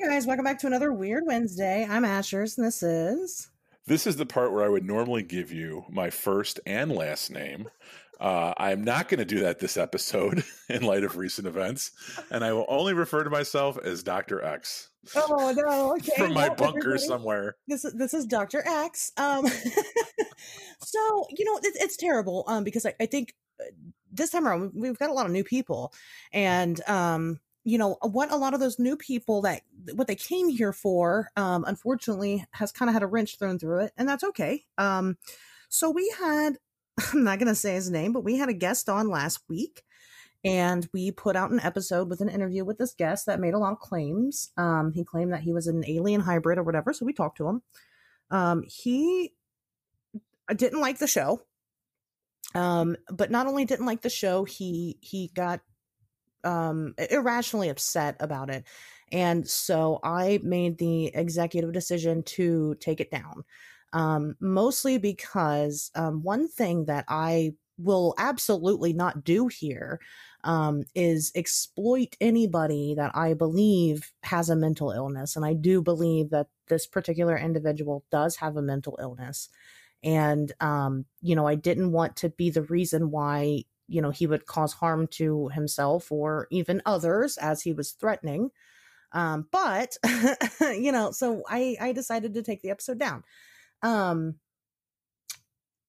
Hey guys, welcome back to another Weird Wednesday. I'm Ashers, and this is. This is the part where I would normally give you my first and last name. Uh, I'm not going to do that this episode in light of recent events, and I will only refer to myself as Doctor X. Oh no! Okay, from my bunker somewhere. This is this is Doctor X. Um, so you know it, it's terrible. Um, because I, I think uh, this time around we've got a lot of new people, and um, you know what a lot of those new people that what they came here for um unfortunately has kind of had a wrench thrown through it and that's okay. Um so we had i'm not going to say his name but we had a guest on last week and we put out an episode with an interview with this guest that made a lot of claims. Um he claimed that he was an alien hybrid or whatever so we talked to him. Um he didn't like the show. Um but not only didn't like the show he he got um irrationally upset about it. And so i made the executive decision to take it down um mostly because um one thing that i will absolutely not do here um is exploit anybody that i believe has a mental illness. And i do believe that this particular individual does have a mental illness. And um you know i didn't want to be the reason why you know he would cause harm to himself or even others as he was threatening. Um but you know so i i decided to take the episode down. Um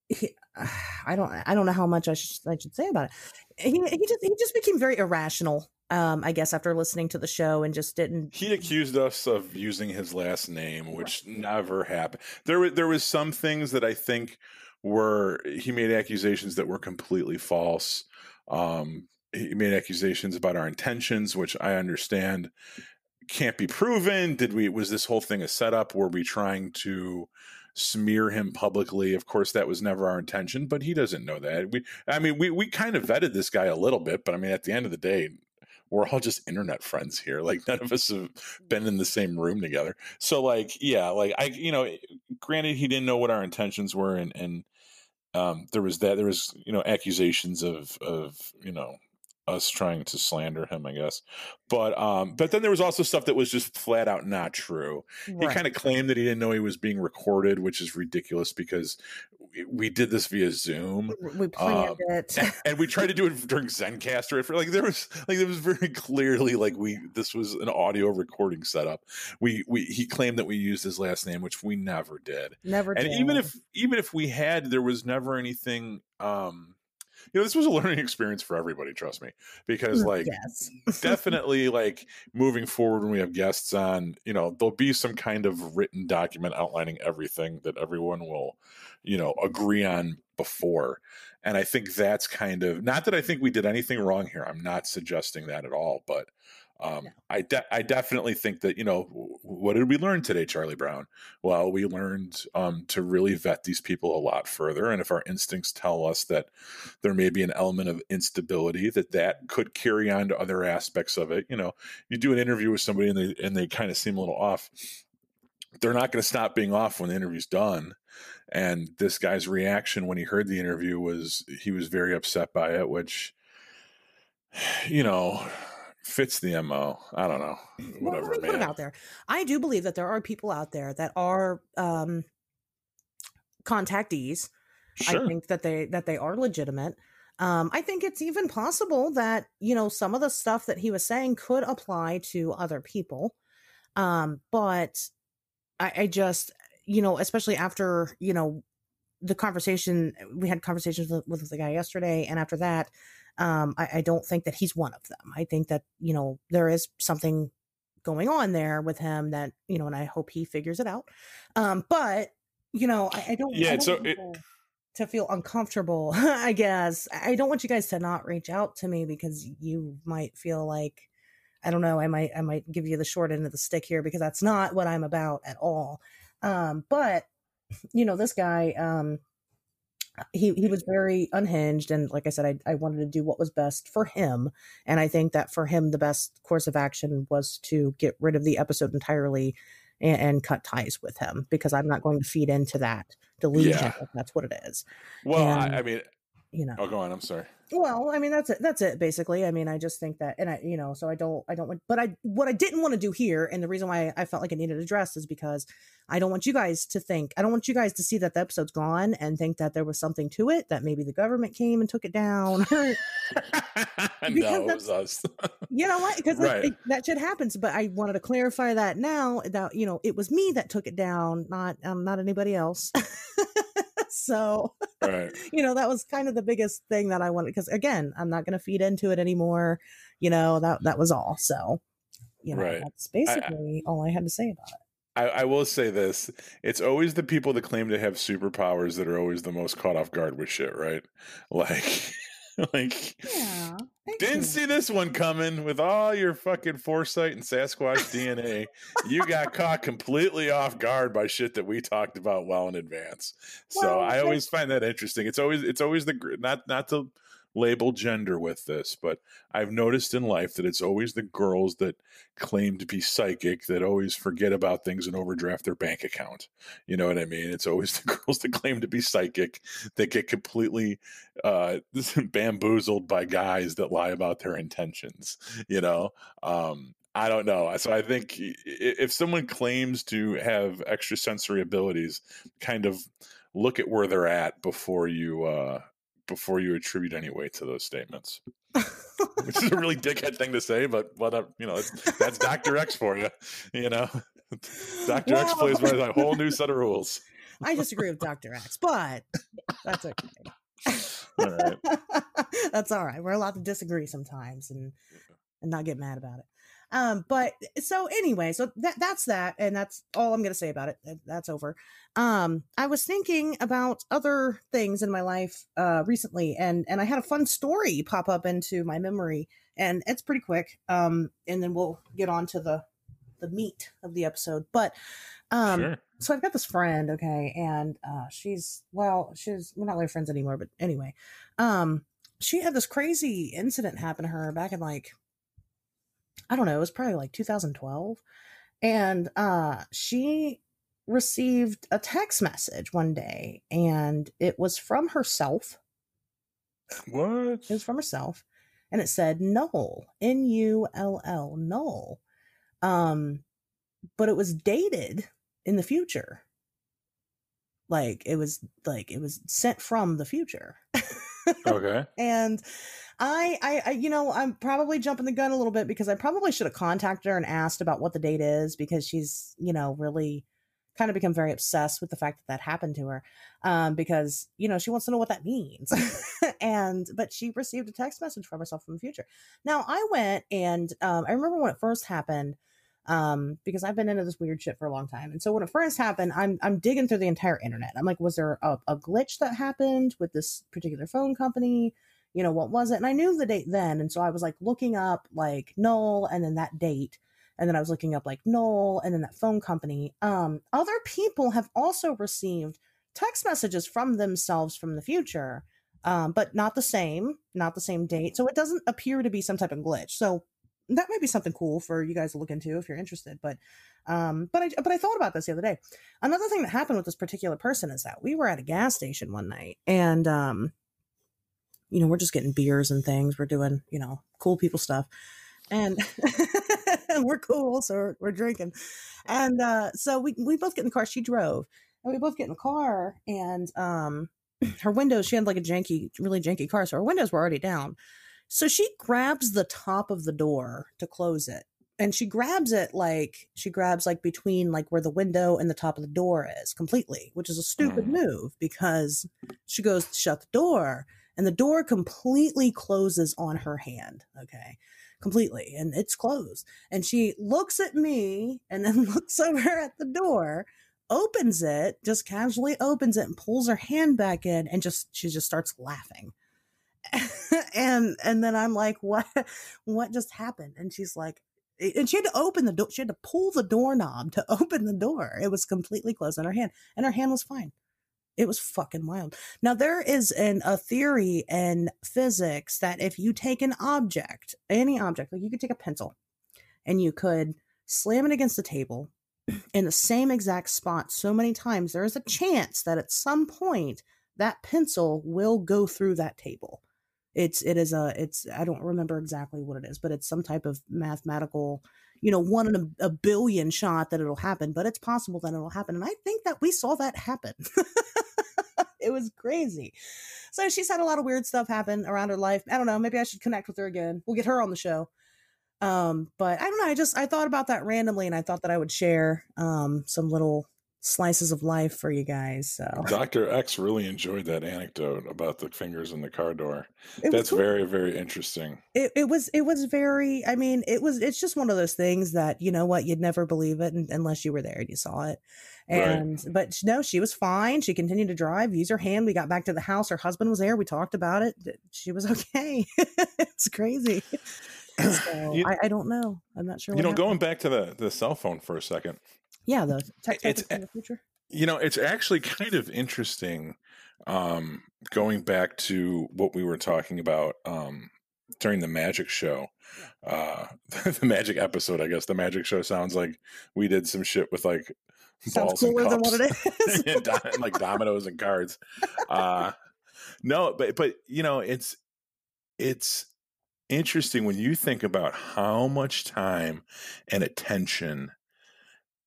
he, i don't i don't know how much i should i should say about it. He, he just he just became very irrational um i guess after listening to the show and just didn't He accused us of using his last name, which never happened. There were there was some things that I think were he made accusations that were completely false. Um, he made accusations about our intentions, which I understand can't be proven. Did we was this whole thing a setup? Were we trying to smear him publicly? Of course, that was never our intention, but he doesn't know that. We, I mean, we we kind of vetted this guy a little bit, but I mean, at the end of the day, we're all just internet friends here. Like none of us have been in the same room together. So like, yeah, like I, you know, granted he didn't know what our intentions were and, and, um, there was that, there was, you know, accusations of, of, you know, us trying to slander him, I guess. But, um, but then there was also stuff that was just flat out not true. He kind of claimed that he didn't know he was being recorded, which is ridiculous because we, we did this via Zoom we planned um, it and we tried to do it during Zencastr. For like there was like there was very clearly like we this was an audio recording setup. We we he claimed that we used his last name, which we never did. never And did. even if even if we had, there was never anything. um You know, this was a learning experience for everybody. Trust me, because mm, like yes definitely like moving forward when we have guests on you know there'll be some kind of written document outlining everything that everyone will you know agree on before and i think that's kind of not that i think we did anything wrong here i'm not suggesting that at all but um, No. I de- I definitely think that you know what did we learn today, Charlie Brown? Well, we learned um, to really vet these people a lot further, and if our instincts tell us that there may be an element of instability, that that could carry on to other aspects of it. You know, you do an interview with somebody and they and they kind of seem a little off. They're not going to stop being off when the interview's done. And this guy's reaction when he heard the interview was he was very upset by it, which you know fits the mo. I don't know, Well, whatever, me put it out there. I do believe that there are people out there that are um, contactees. Sure. I think that they that they are legitimate. Um, I think it's even possible that you know some of the stuff that he was saying could apply to other people. Um, but I, I just you know, especially after you know the conversation we had conversations with, with the guy yesterday, and after that, um, I, I don't think that he's one of them. I think that you know there is something going on there with him that you know, and I hope he figures it out. Um, but you know, I, I don't. I Yeah, don't so it- to feel uncomfortable. I guess I don't want you guys to not reach out to me because you might feel like I don't know. I might I might give you the short end of the stick here because that's not what I'm about at all. Um, but you know, this guy, um, he he was very unhinged, and like I said, I I wanted to do what was best for him, and I think that for him, the best course of action was to get rid of the episode entirely and, and cut ties with him because I'm not going to feed into that delusion. Yeah. that's what it is. Well, And- I, I mean, you know. Oh, go on. I'm sorry. Well, I mean that's it. That's it basically. I mean, I just think that, and I, you know, so I don't, I don't want, but I, what I didn't want to do here, and the reason why I felt like I needed address is because I don't want you guys to think, I don't want you guys to see that the episode's gone and think that there was something to it, that maybe the government came and took it down. no, it was us. you know what? Because right. that shit happens. But I wanted to clarify that now that you know it was me that took it down, not um, not anybody else. So right. you know that was kind of the biggest thing that i wanted because again i'm not going to feed into it anymore you know that that was all so you know right. that's basically I, all i had to say about it I, I, will say this: it's always the people that claim to have superpowers that are always the most caught off guard with shit, right? Like, like, yeah, didn't see this one coming with all your fucking foresight and Sasquatch DNA. You got caught completely off guard by shit that we talked about well in advance. Well, so I always find that interesting. It's always it's always the not not to label gender with this, but I've noticed in life that it's always the girls that claim to be psychic that always forget about things and overdraft their bank account. You know what I mean? It's always the girls that claim to be psychic that get completely uh, bamboozled by guys that lie about their intentions. You know, um, I don't know. So I think if someone claims to have extrasensory abilities, kind of look at where they're at before you uh, before you attribute any weight to those statements. Which is a really dickhead thing to say, but whatever. You know, that's Doctor X for you. You know, Doctor well, X plays by a whole new set of rules. I disagree with Doctor X, but that's okay. All right. that's all right. We're allowed to disagree sometimes and and not get mad about it. Um, but so anyway, so that that's that, and that's all I'm gonna say about it. That's over. Um, I was thinking about other things in my life uh recently, and and I had a fun story pop up into my memory, and it's pretty quick. Um, and then we'll get on to the the meat of the episode. But um, sure. so I've got this friend, okay, and uh, she's well, she's we're not really friends anymore, but anyway, um, she had this crazy incident happen to her back in like I don't know, it was probably like 2012. And uh, she received a text message one day and it was from herself. What? It was from herself. And it said Null, N U L L, Null. Um, but it was dated in the future. Like it was like it was sent from the future. okay. and I, I, I, you know, I'm probably jumping the gun a little bit because I probably should have contacted her and asked about what the date is because she's, you know, really kind of become very obsessed with the fact that that happened to her um, because you know she wants to know what that means and but she received a text message from herself from the future now i went and um, i remember when it first happened um, because i've been into this weird shit for a long time and so when it first happened i'm i'm digging through the entire internet i'm like was there a, a glitch that happened with this particular phone company you know, what was it? And I knew the date then. And so I was like looking up like Null and then that date. And then I was looking up like Null and then that phone company. Um, other people have also received text messages from themselves from the future, um, but not the same, not the same date. So it doesn't appear to be some type of glitch. So that might be something cool for you guys to look into if you're interested. But um, but I but I thought about this the other day. Another thing that happened with this particular person is that we were at a gas station one night and um you know, we're just getting beers and things. We're doing, you know, cool people stuff. And we're cool, so we're, drinking. And uh, so we, we both get in the car. She drove. And we both get in the car, and um, her windows, she had like a janky, really janky car, so her windows were already down. So she grabs the top of the door to close it. And she grabs it like she grabs like between like where the window and the top of the door is completely, which is a stupid move because she goes to shut the door and the door completely closes on her hand. Okay. Completely. And it's closed. And she looks at me and then looks over at the door, opens it, just casually opens it and pulls her hand back in and just, she just starts laughing. and, and then I'm like, what, what just happened? And she's like, and she had to open the door. She had to pull the doorknob to open the door. It was completely closed on her hand, and her hand was fine. It was fucking wild. Now there is an a theory in physics that if you take an object, any object, like you could take a pencil and you could slam it against the table in the same exact spot so many times, there is a chance that at some point that pencil will go through that table. It's it is a it's I don't remember exactly what it is, but it's some type of mathematical, you know, one in a, a billion shot that it'll happen, but it's possible that it'll happen. And I think that we saw that happen. it was crazy. So she's had a lot of weird stuff happen around her life. I don't know. Maybe I should connect with her again. We'll get her on the show. Um, but I don't know. I just I thought about that randomly, and I thought that I would share um some little slices of life for you guys. So Dr. X really enjoyed that anecdote about the fingers in the car door. That's cool. very, very interesting. It, it was, it was very, I mean, it was, it's just one of those things that, you know what, you'd never believe it unless you were there and you saw it. And, right. but no, she was fine. She continued to drive, use her hand. We got back to the house. Her husband was there. We talked about it. She was okay. it's crazy. So you, I, I, don't know. I'm not sure. You know, happened. going back to the the cell phone for a second. Yeah, the text it's, in the future. You know, it's actually kind of interesting. Um, going back to what we were talking about um, during the magic show, uh, the magic episode. I guess the magic show sounds like we did some shit with like sounds balls cooler and cups, than what it is, and, like dominoes and cards. Uh, no, but but you know, it's it's interesting when you think about how much time and attention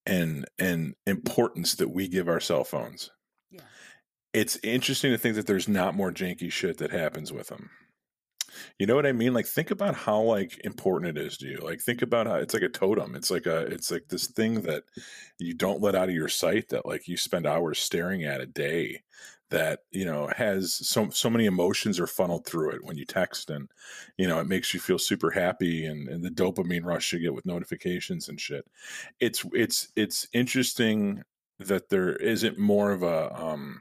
and and importance that we give our cell phones. Yeah. It's interesting to think that there's not more janky shit that happens with them. You know what I mean? Like think about how like important it is to you. Like think about how it's like a totem. It's like a it's like this thing that you don't let out of your sight that like you spend hours staring at a day that you know has so so many emotions are funneled through it when you text and you know it makes you feel super happy and, and the dopamine rush you get with notifications and shit. It's it's it's interesting that there isn't more of a um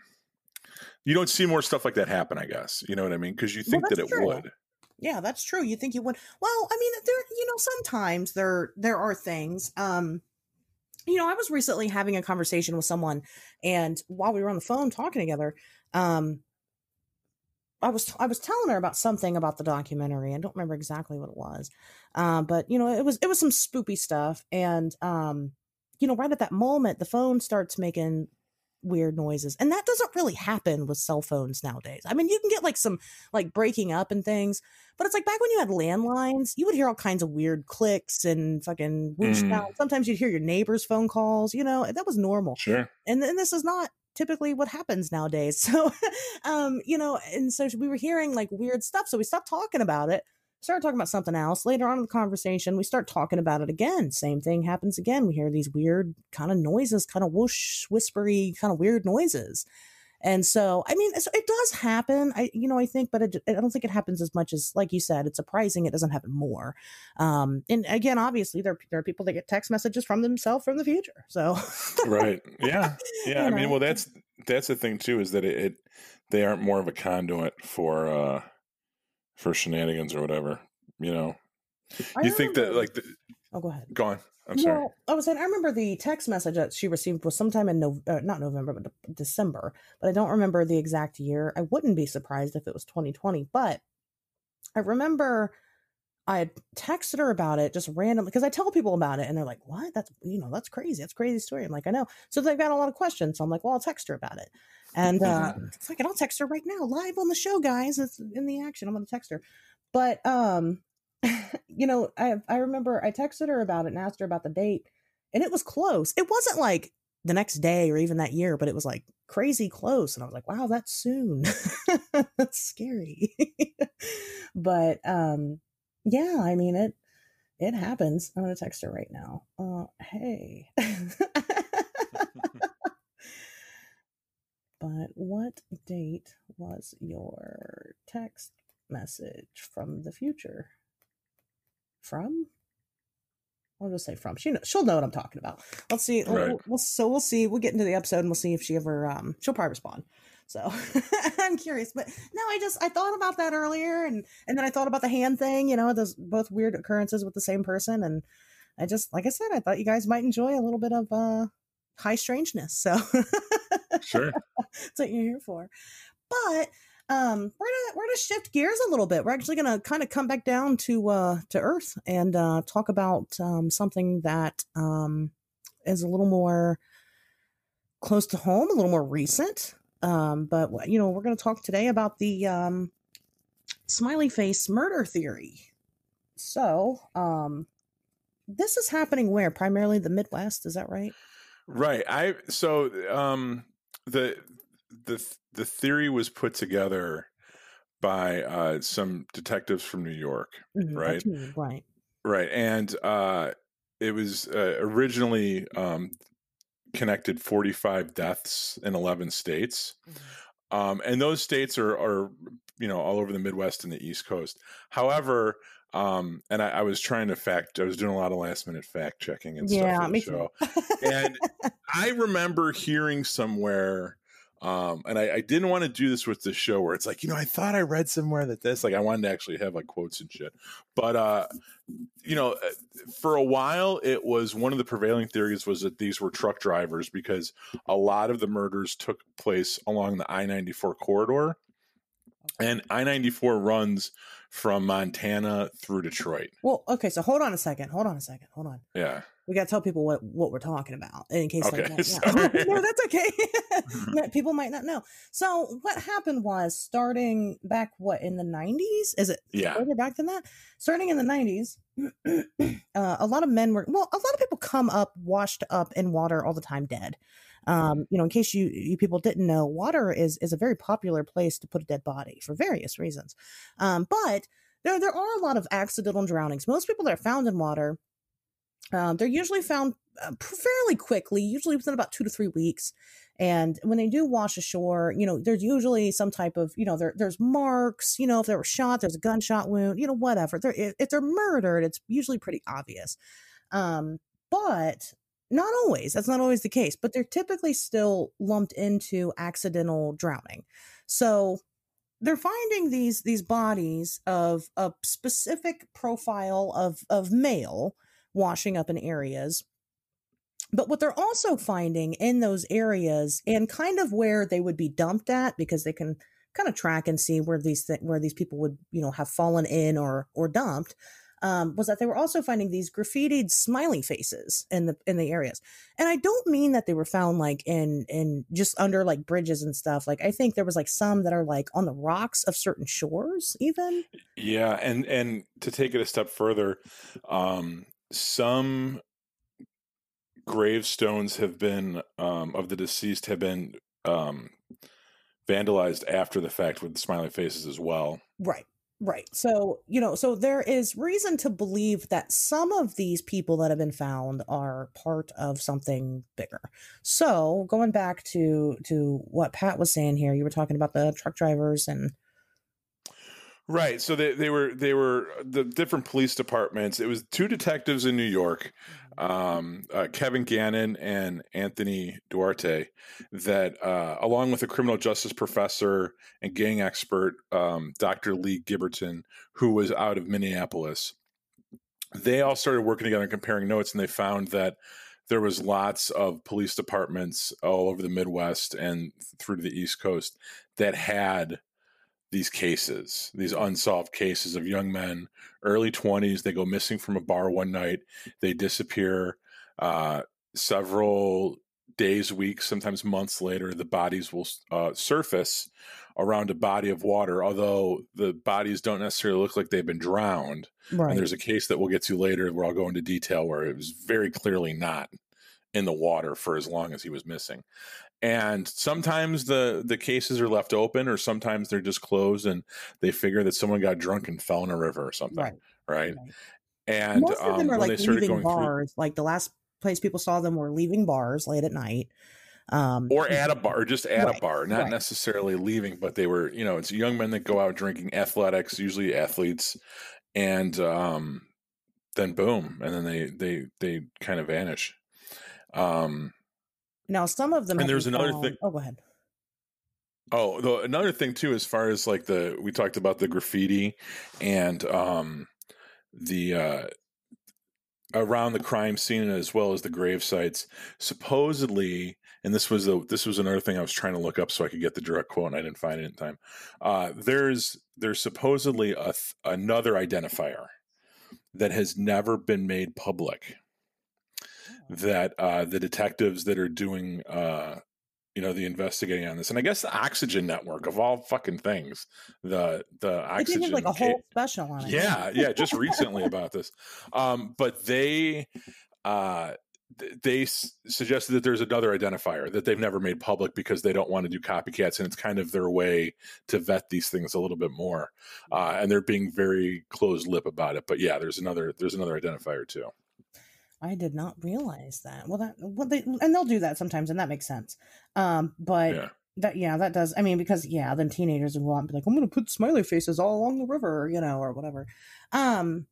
you don't see more stuff like that happen i guess you know what i mean? Because you think well, that it true. would. Yeah that's true you think you would. Well i mean there you know sometimes there there are things um you know, I was recently having a conversation with someone, and while we were on the phone talking together, um, I was I was telling her about something about the documentary. I don't remember exactly what it was, uh, but you know, it was it was some spoopy stuff, and um, you know, right at that moment, the phone starts making weird noises. And that doesn't really happen with cell phones nowadays. I mean, you can get like some like breaking up and things, but it's like back when you had landlines, you would hear all kinds of weird clicks and fucking mm. Sometimes you'd hear your neighbor's phone calls, you know, that was normal. Sure. And, and this is not typically what happens nowadays. So, um, you know, and so we were hearing like weird stuff. So we stopped talking about it start talking about something else. Later on in the conversation, we start talking about it again. Same thing happens again. We hear these weird kind of noises, kind of whoosh, whispery, kind of weird noises. And so, I mean, it does happen. I, you know, I think, but it, I don't think it happens as much as, like you said, it's surprising it doesn't happen more. Um, and again, obviously, there there are people that get text messages from themselves from the future. So, right, yeah, yeah. I know? mean, well, that's that's the thing too, is that it, it they aren't more of a conduit for uh for shenanigans or whatever. You know, I you think that like the, oh, go ahead. Go on. I'm sorry. Well, I was saying I remember the text message that she received was sometime in no, uh, not November, but December. But I don't remember the exact year. I wouldn't be surprised if it was 2020. But I remember I had texted her about it just randomly because I tell people about it and they're like, "What? That's you know that's crazy. That's crazy story." I'm like, "I know." So they've got a lot of questions. So I'm like, "Well, I'll text her about it." And uh, it's like, I'll text her right now, live on the show, guys. It's in the action. I'm going to text her. But, um, you know, I, I remember I texted her about it and asked her about the date, and it was close. It wasn't like the next day or even that year, but it was like crazy close. And I was like, wow, that's soon. that's scary. but, um, yeah, I mean, it, it happens. I'm going to text her right now. Uh, hey. but what date was your text message from the future? From? I'll just say from. She know, she'll know what I'm talking about. Let's see. Right. We'll, we'll, so we'll see. We'll get into the episode and we'll see if she ever. Um, she'll probably respond. So I'm curious, but no, I just I thought about that earlier, and and then I thought about the hand thing. You know, those both weird occurrences with the same person, and I just like I said, I thought you guys might enjoy a little bit of uh high strangeness. So sure, that's what you're here for. But um, we're gonna we're gonna shift gears a little bit. We're actually gonna kind of come back down to uh, to earth and uh, talk about um, something that um, is a little more close to home, a little more recent. Um, but you know, we're going to talk today about the um, smiley face murder theory. So, um, this is happening where primarily the Midwest. Is that right? Right. I so um, the the the theory was put together by uh, some detectives from New York, Mhm, right? Right. Right, and uh, it was uh, originally um, connected 45 deaths in 11 states, um, and those states are, are you know all over the Midwest and the East Coast. However, um, and I, I was trying to fact, I was doing a lot of last minute fact checking and Yeah, stuff for the show, and I remember hearing somewhere. Um, and I, I didn't want to do this with the show where it's like, you know, I thought I read somewhere that this, like, I wanted to actually have like quotes and shit. But, uh, you know, uh, for a while, it was one of the prevailing theories was that these were truck drivers because a lot of the murders took place along the I 94 corridor. And I 94 runs from Montana through Detroit. Well, okay, so hold on a second. Hold on a second. Hold on. Yeah. We got to tell people what what we're talking about in case Okay, like that. sorry. Yeah. no, that's okay. People might not know. So what happened was starting back what in the 90s? Is it Yeah. further back than that? Starting in the 90s, uh, a lot of men were well, a lot of people come up washed up in water all the time dead. Um, you know, in case you you people didn't know, water is is a very popular place to put a dead body for various reasons. Um, but there there are a lot of accidental drownings. Most people that are found in water um, they're usually found uh, fairly quickly, usually within about two to three weeks. And when they do wash ashore, you know, there's usually some type of, you know, there, there's marks, you know, if they were shot, there's a gunshot wound, you know, whatever. They're, if, if they're murdered, it's usually pretty obvious. Um, but not always. That's not always the case, but they're typically still lumped into accidental drowning. So they're finding these these bodies of a specific profile of of male washing up in areas. But what they're also finding in those areas and kind of where they would be dumped at because they can kind of track and see where these th- where these people would you know have fallen in or or dumped um, was that they were also finding these graffitied smiley faces in the in the areas. And i don't mean that they were found like in in just under like bridges and stuff. Like i think there was like some that are like on the rocks of certain shores even. Yeah, and and to take it a step further, um, some gravestones have been um, of the deceased have been um, vandalized after the fact with smiley faces as well. Right. Right. So, you know, so there is reason to believe that some of these people that have been found are part of something bigger. So, going back to to what Pat was saying here, you were talking about the truck drivers and Right. So they, they were they were the different police departments. It was two detectives in New York, um, uh, Kevin Gannon and Anthony Duarte, that uh, along with a criminal justice professor and gang expert, um, Dr. Lee Gilbertson, who was out of Minneapolis, they all started working together and comparing notes, and they found that there was lots of police departments all over the Midwest and through to the East Coast that had these cases, these unsolved cases of young men, early 20s. They go missing from a bar one night, they disappear. Uh, several days, weeks, sometimes months later, the bodies will uh, surface around a body of water, although the bodies don't necessarily look like they've been drowned. right. And there's a case that we'll get to later where I'll go into detail where it was very clearly not in the water for as long as he was missing. And sometimes the the cases are left open or sometimes they're just closed and they figure that someone got drunk and fell in a river or something. right. Right. Right. And Most of um, them are when like they started leaving going through bars. Like the last place people saw them were leaving bars late at night. Um or at a bar, or just at Right, a bar, not right. necessarily leaving, but they were, you know, it's young men that go out drinking athletics, usually athletes, and um, then boom, and then they they they kind of vanish. Um, now some of them And there's another found- thing- Oh, go ahead. Oh, the, another thing too, as far as like the we talked about the graffiti and um the uh around the crime scene as well as the grave sites. Supposedly, and this was the this was another thing I was trying to look up so I could get the direct quote, and I didn't find it in time. Uh, there's there's supposedly a th- another identifier that has never been made public that uh, the detectives that are doing uh, you know the investigating on this and i guess the oxygen network of all fucking things the the oxygen they did like a whole special on it. Yeah yeah just recently about this. Um but they uh they s- suggested that there's another identifier that they've never made public because they don't want to do copycats and it's kind of their way to vet these things a little bit more uh, and they're being very closed lip about it but yeah there's another there's another identifier too I did not realize that. Well, that well they and they'll do that sometimes, and that makes sense. Um, but yeah that yeah, that does. I mean, because yeah, then teenagers will go out and be like, "I'm going to put smiley faces all along the river," you know, or whatever. Um,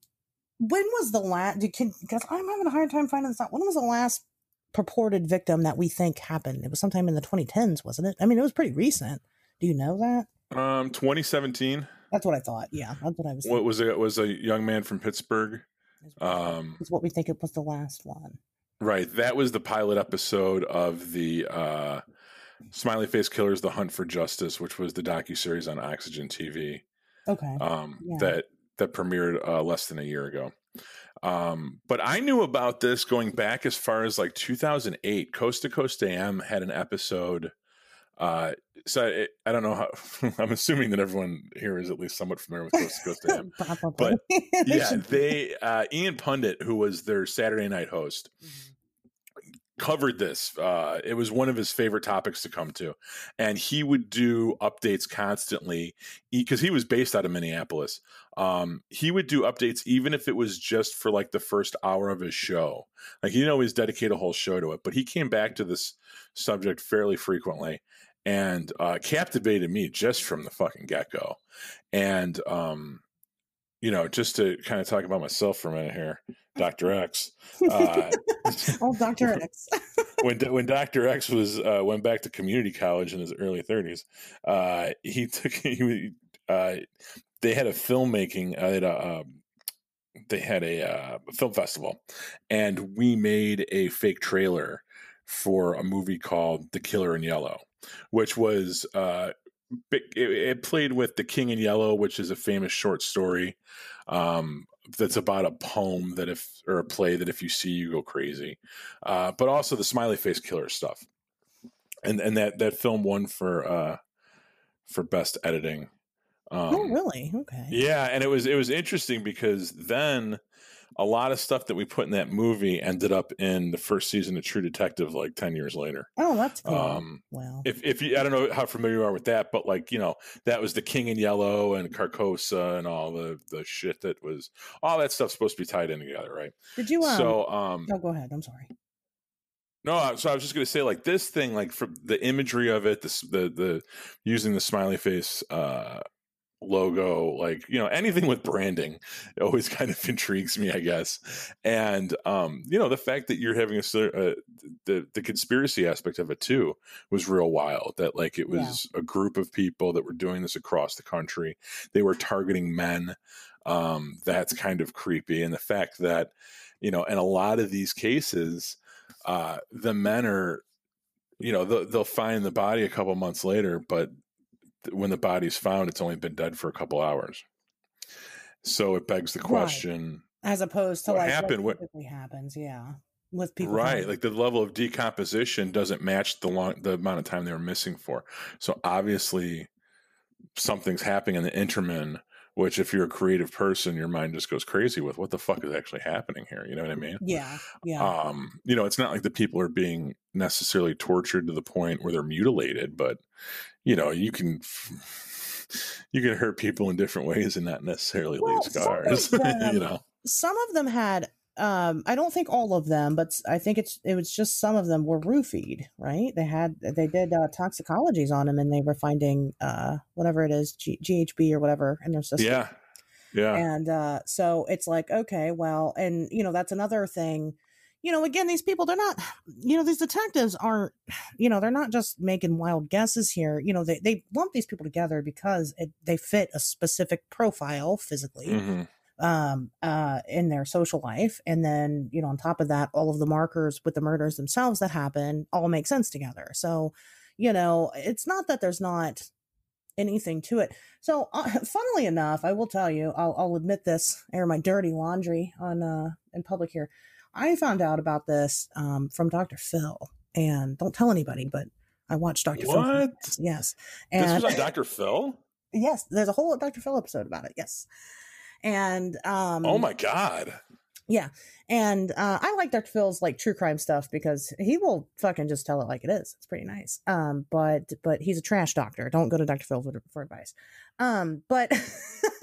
when was the last? Because I'm having a hard time finding this out. When was the last purported victim that we think happened? It was sometime in the 2010s, wasn't it? I mean, it was pretty recent. Do you know that? um 2017 That's what I thought. Yeah, that's what I was. what was it was a young man from pittsburgh Is um what we think it was the last one. Right. That was the pilot episode of the uh, Smiley Face Killers: The Hunt for Justice, which was the docu series on Oxygen TV Okay. um, Yeah. that that premiered uh, less than a year ago. Um, but I knew about this going back as far as like 2008. Coast to Coast AM had an episode. Uh, so it, I don't know how. I'm assuming that everyone here is at least somewhat familiar with Coast to Coast AM. Probably. But, yeah, they uh, Ian Punnett, who was their Saturday night host, Mhm. covered this. Uh, it was one of his favorite topics to come to, and he would do updates constantly because he was based out of Minneapolis. Um, he would do updates even if it was just for like the first hour of his show. Like he didn't always dedicate a whole show to it, but he came back to this subject fairly frequently and uh, captivated me just from the fucking get go. And um, you know, just to kind of talk about myself for a minute here, Doctor X. Uh, oh, Doctor X. when when Doctor X was uh, went back to community college in his early thirties, uh, he took he uh, they had a filmmaking uh, they had a, um, they had a uh, film festival, and we made a fake trailer for a movie called The Killer in Yellow, which was uh, it, it played with The King in Yellow, which is a famous short story. Um, that's about a poem that if or a play that if you see you go crazy uh, but also the smiley face killer stuff and and that that film won for uh for best editing um oh, really? Okay. yeah and it was it was interesting because then a lot of stuff that we put in that movie ended up in the first season of true detective like 10 years later Oh, that's cool. um well, if if you I don't know how familiar you are with that, but like you know that was the King in Yellow and Carcosa and all the the shit that was all that stuff's supposed to be tied in together, right? did you? Um, so um oh, go ahead. I'm sorry. no, so I was just gonna say like this thing, like for the imagery of it, this the the using the smiley face uh logo like you know anything with branding always kind of intrigues me i guess. And um you know the fact that you're having a uh, the the conspiracy aspect of it too was real wild that like it Yeah. was a group of people that were doing this across the country. They were targeting men. Um that's kind of creepy. And the fact that you know in a lot of these cases uh the men are you know they'll, they'll find the body a couple months later but when the body's found it's only been dead for a couple hours so it begs the Right. question As opposed to What like happened? what What- typically happens, yeah, with people. right like the level of decomposition doesn't match the long the amount of time they were missing for so obviously something's happening in the intermin which if you're a creative person your mind just goes crazy with what the fuck is actually happening here you know what i mean yeah, yeah, um you know it's not like the people are being necessarily tortured to the point where they're mutilated but you know you can you can hurt people in different ways and not necessarily Well, leave scars them- you know some of them had. Um, I don't think all of them, but I think it's it was just some of them were roofied, right? They had they did uh, toxicologies on them, and they were finding uh whatever it is, G- GHB or whatever in their system. yeah yeah and uh so it's like okay well and you know that's another thing you know again these people they're not you know these detectives aren't you know they're not just making wild guesses here. You know they, they lump these people together because it, they fit a specific profile physically hmm um uh in their social life. And then you know on top of that all of the markers with the murders themselves that happen all make sense together. So you know it's not that there's not anything to it. So uh, funnily enough i will tell you i'll, I'll admit this air my dirty laundry on uh in public here i found out about this um from dr phil and don't tell anybody but I watched Dr. Phil. What? Phil. Yes. this was on Dr. Phil? yes, there's a whole Dr. Phil episode about it. Yes. And um oh my god. yeah. And uh I like Dr. Phil's like true crime stuff because he will fucking just tell it like it is. It's pretty nice. Um but but he's a trash doctor. Don't go to Dr. Phil for, for advice. Um but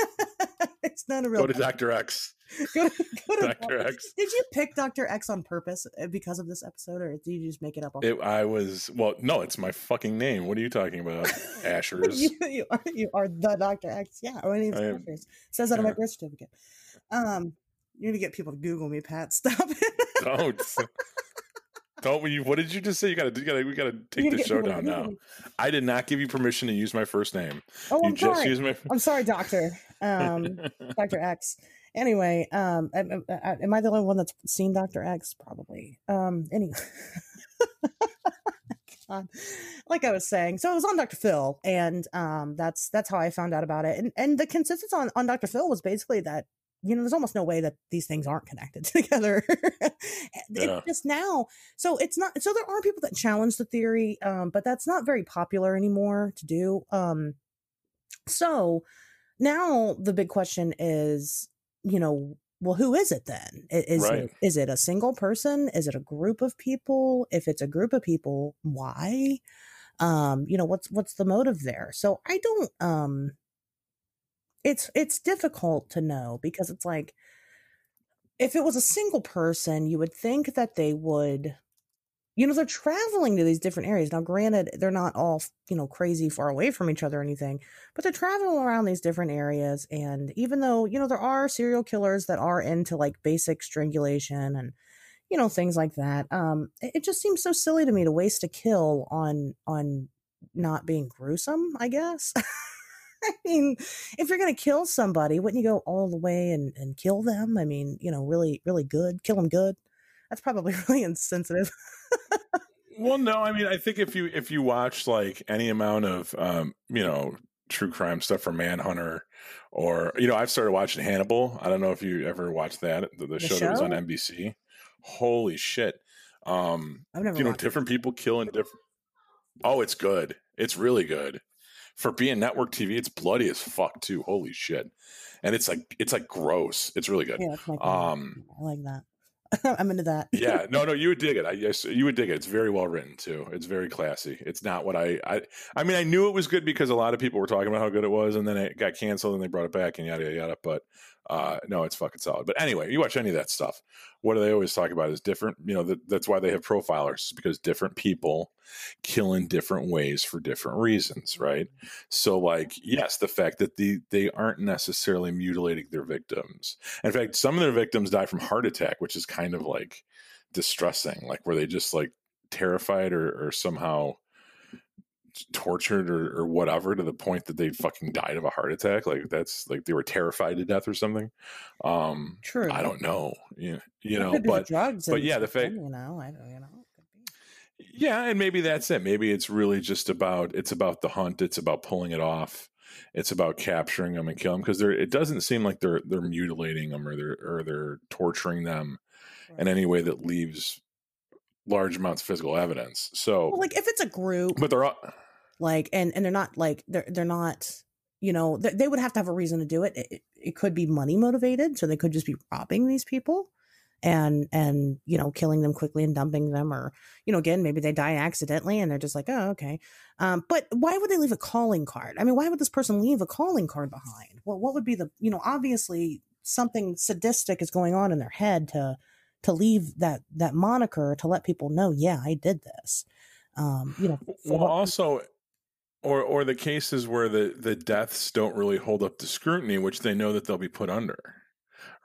it's not a real Go to Dr. X. go to, go to Dr. X. Did you pick Dr. X on purpose uh, because of this episode or did you just make it up on It, I was well, no, it's my fucking name. What are you talking about? Ashers. you, you are you are the Dr. X. Yeah, my name's I am- Ashers. Says that on my birth certificate. Um, you need to get people to Google me, Pat. Stop it. Don't. Don't we? What did you just say? You gotta, you gotta, we gotta take the show down now. I did not give you permission to use my first name. Oh, you I'm just sorry. my. I'm sorry, Doctor. Um, Dr. X. Anyway, um, am, am- uh, am I the only one that's seen Dr. X? Probably. Um, anyway. God. Like I was saying, so it was on Dr. Phil, and um, that's that's how I found out about it. And and the consensus on on Dr. Phil was basically that you know there's almost no way that these things aren't connected together. Yeah. It's just now, so it's not. So there are people that challenge the theory, um, but that's not very popular anymore to do. Um, so now the big question is, you know, well, who is it then? Is Right. it is it a single person? Is it a group of people? If it's a group of people, why? Um, you know, what's what's the motive there? So I don't um it's it's difficult to know because it's like if it was a single person, you would think that they would you know, they're traveling to these different areas. Now, granted, they're not all, you know, crazy far away from each other or anything, but they're traveling around these different areas. And even though, you know, there are serial killers that are into like basic strangulation and, you know, things like that, um, it, it just seems so silly to me to waste a kill on, on not being gruesome, I guess. I mean, if you're going to kill somebody, wouldn't you go all the way and, and kill them? I mean, you know, really, really good, kill them good. That's probably really insensitive. Well, no, I mean, I think if you if you watch like any amount of um, you know true crime stuff for Manhunter, or you know, I've started watching Hannibal. I don't know if you ever watched that the, the, show, that was on? NBC. Holy shit! Um, I've never you know, watched it. different people killing different. Oh, it's good. It's really good for being network TV. It's bloody as fuck too. Holy shit! And it's like it's like gross. It's really good. Yeah. Um, I like that. I'm into that. yeah no no you would dig it i yes you would dig it it's very well written too it's very classy it's not what i i i mean i knew it was good because a lot of people were talking about how good it was and then it got canceled and they brought it back and yada yada yada but uh no it's fucking solid. But anyway you watch any of that stuff what do they always talk about is different you know that, that's why they have profilers because different people kill in different ways for different reasons right? So like yes the fact that the they aren't necessarily mutilating their victims. In fact some of their victims die from heart attack which is kind of like distressing like were they just like terrified or, or somehow tortured or, or whatever to the point that they fucking died of a heart attack like that's like they were terrified to death or something um True. i don't know you, you know could be the but drugs. but yeah, the fact- you know, I don't, you know, it could be. yeah and maybe that's it maybe it's really just about it's about the hunt it's about pulling it off it's about capturing them and killing them because they're it doesn't seem like they're they're mutilating them or they're or they're torturing them in any way that leaves large amounts of physical evidence so Well, like if it's a group, but they're all like, and and they're not like they're they're not, you know, they, they would have to have a reason to do it. It, it. could be money motivated, so they could just be robbing these people, and and you know, killing them quickly and dumping them, or you know, again, maybe they die accidentally and they're just like, oh, okay. Um, but why would they leave a calling card? I mean, why would this person leave a calling card behind? Well, what would be the, you know, obviously something sadistic is going on in their head to to leave that that moniker to let people know, yeah, I did this. Um, you know, well what- also or or the cases where the the deaths don't really hold up to scrutiny which they know that they'll be put under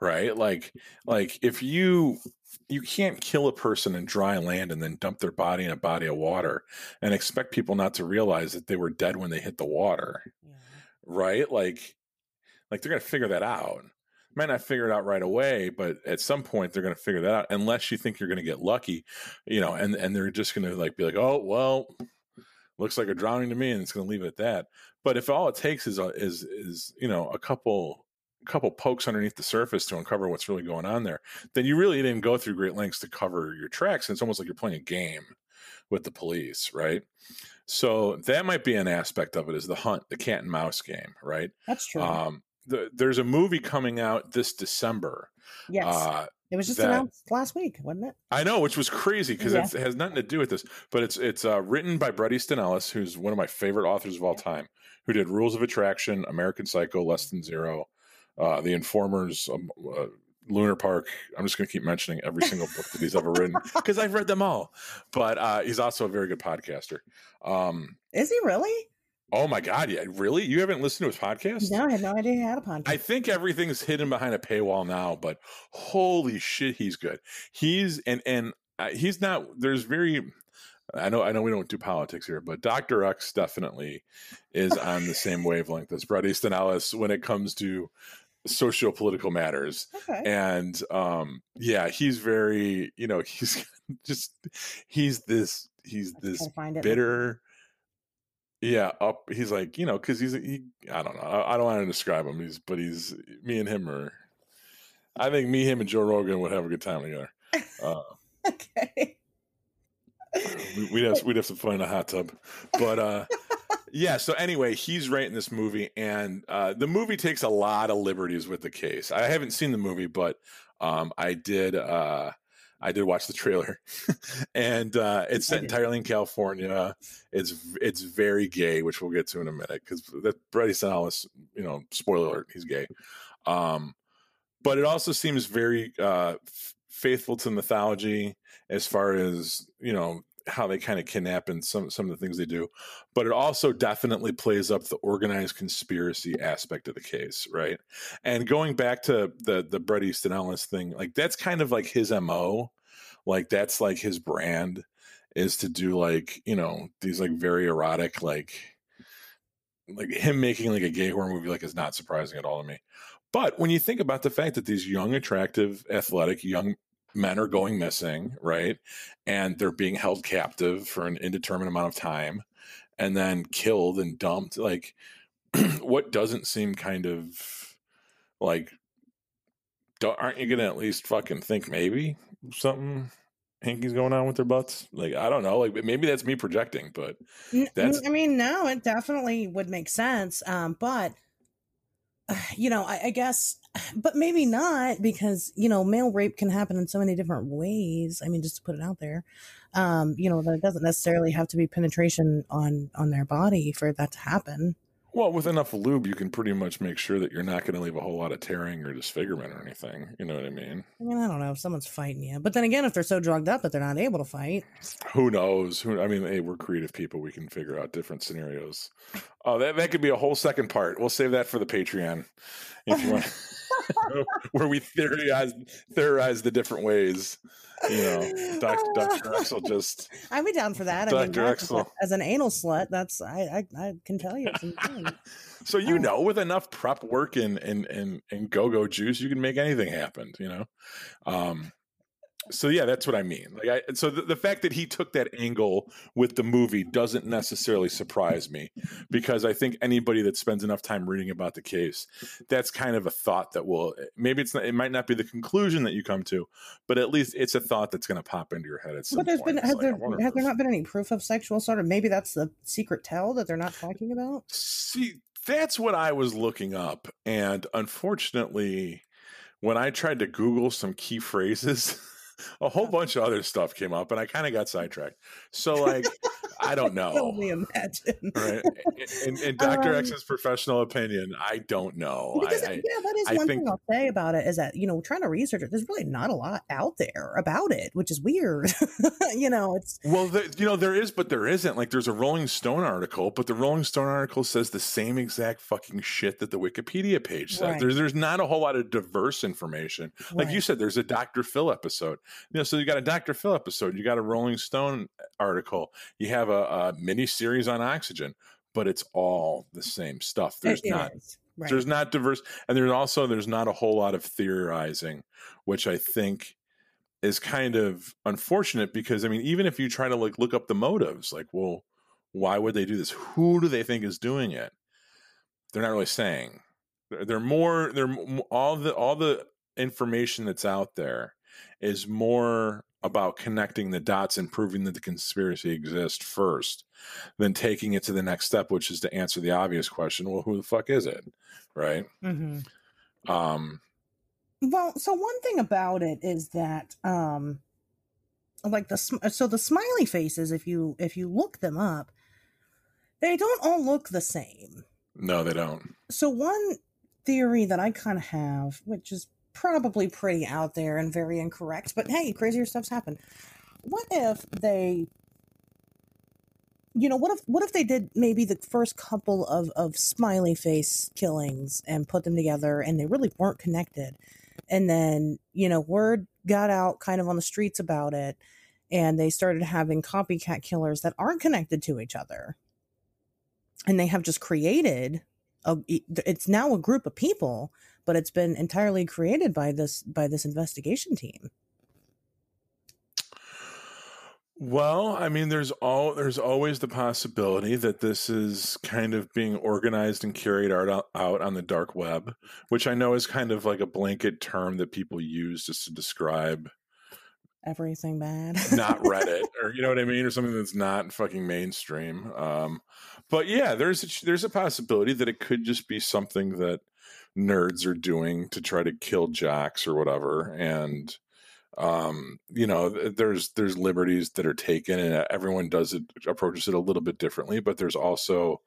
right like like if you you can't kill a person in dry land and then dump their body in a body of water and expect people not to realize that they were dead when they hit the water Yeah. right like like they're going to figure that out might not figure it out right away but at some point they're going to figure that out unless you think you're going to get lucky you know and and they're just going to like be like oh well looks like a drowning to me and it's going to leave it at that but if all it takes is a, is is you know a couple couple pokes underneath the surface to uncover what's really going on there then you really didn't go through great lengths to cover your tracks and it's almost like you're playing a game with the police, right? So that might be an aspect of it is the hunt, the cat and mouse game, right? That's true. Um, the, there's a movie coming out this December. yes. Uh, it was just that- announced last week, wasn't it? I know, which was crazy because Yeah. it has nothing to do with this, but it's it's uh, written by Bret Easton Ellis, who's one of my favorite authors of all time, who did Rules of Attraction, American Psycho, Less Than Zero, uh, The Informers, um, uh, Lunar Park. I'm just going to keep mentioning every single book that he's ever written because I've read them all. But uh, he's also a very good podcaster. Um, Is he really? Oh my God, yeah, really? You haven't listened to his podcast? No, I had no idea he had a podcast. I think everything's hidden behind a paywall now, but holy shit, he's good. He's and and uh, he's not. There's very. I know. I know we don't do politics here, but Doctor X definitely is on the same wavelength as Bret Easton Ellis when it comes to socio-political matters. okay. And um, yeah, he's very. You know, he's just he's this he's this bitter yeah up he's like you know because he's he i don't know I, I don't want to describe him he's but he's me and him are i think me him and joe rogan would have a good time together uh, Okay. we, we'd have we'd have to find a hot tub but uh yeah so anyway he's writing this movie and uh the movie takes a lot of liberties with the case i haven't seen the movie but um i did uh I did watch the trailer, and uh, it's set entirely in California. It's it's very gay, which we'll get to in a minute because that Bret Easton you know, spoiler alert, he's gay. Um, but it also seems very uh, f- faithful to mythology as far as you know how they kind of kidnap and some some of the things they do. But it also definitely plays up the organized conspiracy aspect of the case, right? And going back to the the Bret Easton Ellis thing, like that's kind of like his mo, like that's like his brand is to do like you know these like very erotic like like him making like a gay horror movie like is not surprising at all to me. But when you think about the fact that these young, attractive, athletic young men are going missing, right? And they're being held captive for an indeterminate amount of time and then killed and dumped, like what doesn't seem kind of like don't, aren't you gonna at least fucking think maybe something hinky's going on with their butts? Like I don't know, like maybe that's me projecting, but That's- I mean, no, it definitely would make sense. Um, but you know, I, I guess, but maybe not because you know, male rape can happen in so many different ways. I mean, just to put it out there, um, you know, that it doesn't necessarily have to be penetration on on their body for that to happen. Well, with enough lube, you can pretty much make sure that you're not going to leave a whole lot of tearing or disfigurement or anything. You know what I mean? I mean, I don't know if someone's fighting you, but then again, if they're so drugged up that they're not able to fight, Who knows? Who I mean, hey, we're creative people. We can figure out different scenarios. Oh, that that could be a whole second part. We'll save that for the Patreon, if you want, where we theorize theorize the different ways. You know, Doctor Doctor X will just I'd be down for that. I mean, Dr. Axel. as an anal slut, that's I I, I can tell you. So you Um, know, with enough prep work and and and, and go go juice, you can make anything happen. You know, um, so yeah, that's what I mean. Like, I, so the, the fact that he took that angle with the movie doesn't necessarily surprise me, because I think anybody that spends enough time reading about the case, that's kind of a thought that will maybe it's not, it might not be the conclusion that you come to, but at least it's a thought that's going to pop into your head at some But there's point. been has like, there has there not been any proof of sexual assault? Or maybe that's the secret tell that they're not talking about. See, that's what I was looking up. And unfortunately, when I tried to Google some key phrases, a whole bunch of other stuff came up and I kind of got sidetracked. So, like, I don't Can know. only imagine. Right. In, in Dr. Um, X's professional opinion, I don't know. Because I, yeah, that is I one think- thing I'll say about it is that you know trying to research it, there's really not a lot out there about it, which is weird. you know, it's Well, you know, there is, but there isn't. Like, there's a Rolling Stone article, but the Rolling Stone article says the same exact fucking shit that the Wikipedia page says. Right. There's, there's not a whole lot of diverse information. Like you said, there's a Dr. Phil episode. You know, so you got a Dr. Phil episode, you got a Rolling Stone article, you have a, a mini series on oxygen, but it's all the same stuff. There's It- not right. there's not diverse and there's also there's not a whole lot of theorizing which i think is kind of unfortunate because i mean even if you try to like look up the motives like well why would they do this who do they think is doing it they're not really saying they're, they're more they're all the all the information that's out there is more about connecting the dots and proving that the conspiracy exists first, then taking it to the next step, which is to answer the obvious question: Well, who the fuck is it? Right. Mm-hmm. Um. Well, so one thing about it is that, um, like the so the smiley faces, if you if you look them up, they don't all look the same. No, they don't. So one theory that I kind of have, which is probably pretty out there and very incorrect, but hey, crazier stuff's happened. What if they you know, what if what if they did maybe the first couple of of smiley face killings and put them together and they really weren't connected. And then, you know, word got out kind of on the streets about it and they started having copycat killers that aren't connected to each other. And they have just created a, it's now a group of people, but it's been entirely created by this by this investigation team. Well, I mean, there's all there's always the possibility that this is kind of being organized and carried out out on the dark web, which I know is kind of like a blanket term that people use just to describe everything bad, not Reddit or you know what I mean, or something that's not fucking mainstream. Um, but yeah, there's a, there's a possibility that it could just be something that nerds are doing to try to kill jocks or whatever, and um you know there's there's liberties that are taken and everyone does it approaches it a little bit differently but there's also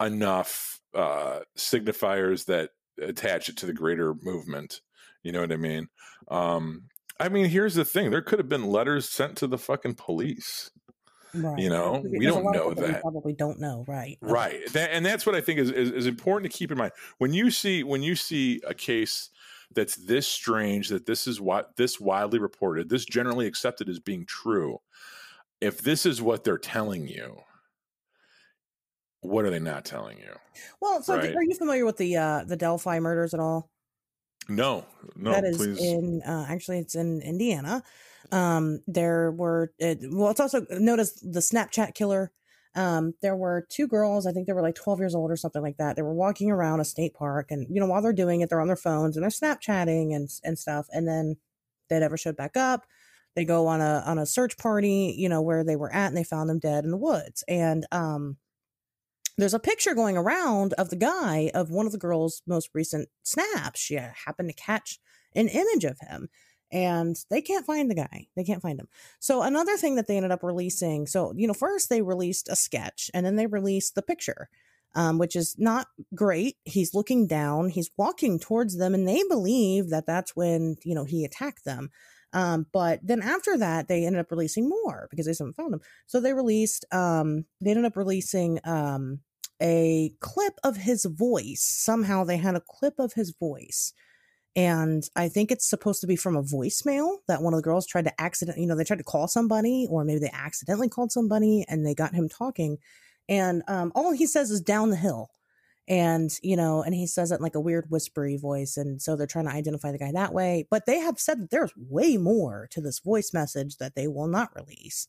enough uh signifiers that attach it to the greater movement you know what i mean? Um i mean here's the thing there could have been letters sent to the fucking police Right. You know, we don't know that. We probably don't know, right? Right, that, and that's what I think is, is, is important to keep in mind when you see when you see a case that's this strange that this is what this widely reported, this generally accepted as being true. If this is what they're telling you, what are they not telling you? Well, so right? are you familiar with the uh, the Delphi murders at all? No, no. That is please. in uh, actually it's in Indiana. Um, there were it, well, it's also known as the Snapchat killer. Um, there were two girls, I think they were like 12 years old or something like that. They were walking around a state park and, you know, while they're doing it, they're on their phones and they're Snapchatting and, and stuff. And then they never showed back up. They go on a, on a search party, you know, where they were at and they found them dead in the woods. And, um, there's a picture going around of the guy of one of the girl's most recent snaps. She happened to catch an image of him and they can't find the guy. They can't find him. So another thing that they ended up releasing, so you know, first they released a sketch and then they released the picture. Um, which is not great. He's looking down, he's walking towards them, and they believe that that's when, you know, he attacked them. Um, but then after that, they ended up releasing more because they haven't found him. So they released, um, they ended up releasing um, a clip of his voice. Somehow they had a clip of his voice and I think it's supposed to be from a voicemail that one of the girls tried to accident, you know, they tried to call somebody, or maybe they accidentally called somebody and they got him talking. And um, all he says is down the hill. And, you know, and he says it in like a weird whispery voice. And so they're trying to identify the guy that way. But they have said that there's way more to this voice message that they will not release.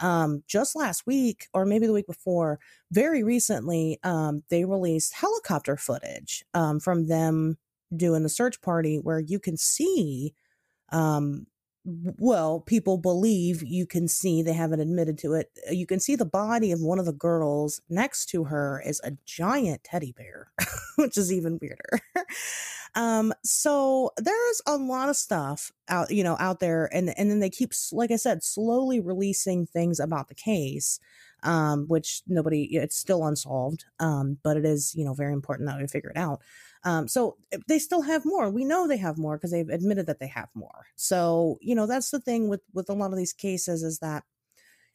Um, just last week, or maybe the week before, very recently, um, they released helicopter footage um, from them doing the search party where you can see um well people believe you can see they haven't admitted to it uh, you can see the body of one of the girls next to her is a giant teddy bear which is even weirder um so there's a lot of stuff out you know out there and and then they keep like i said slowly releasing things about the case um which nobody it's still unsolved um but it is you know very important that we figure it out um, so eh, they still have more. We know they have more because they've admitted that they have more. So you know that's the thing with with a lot of these cases is that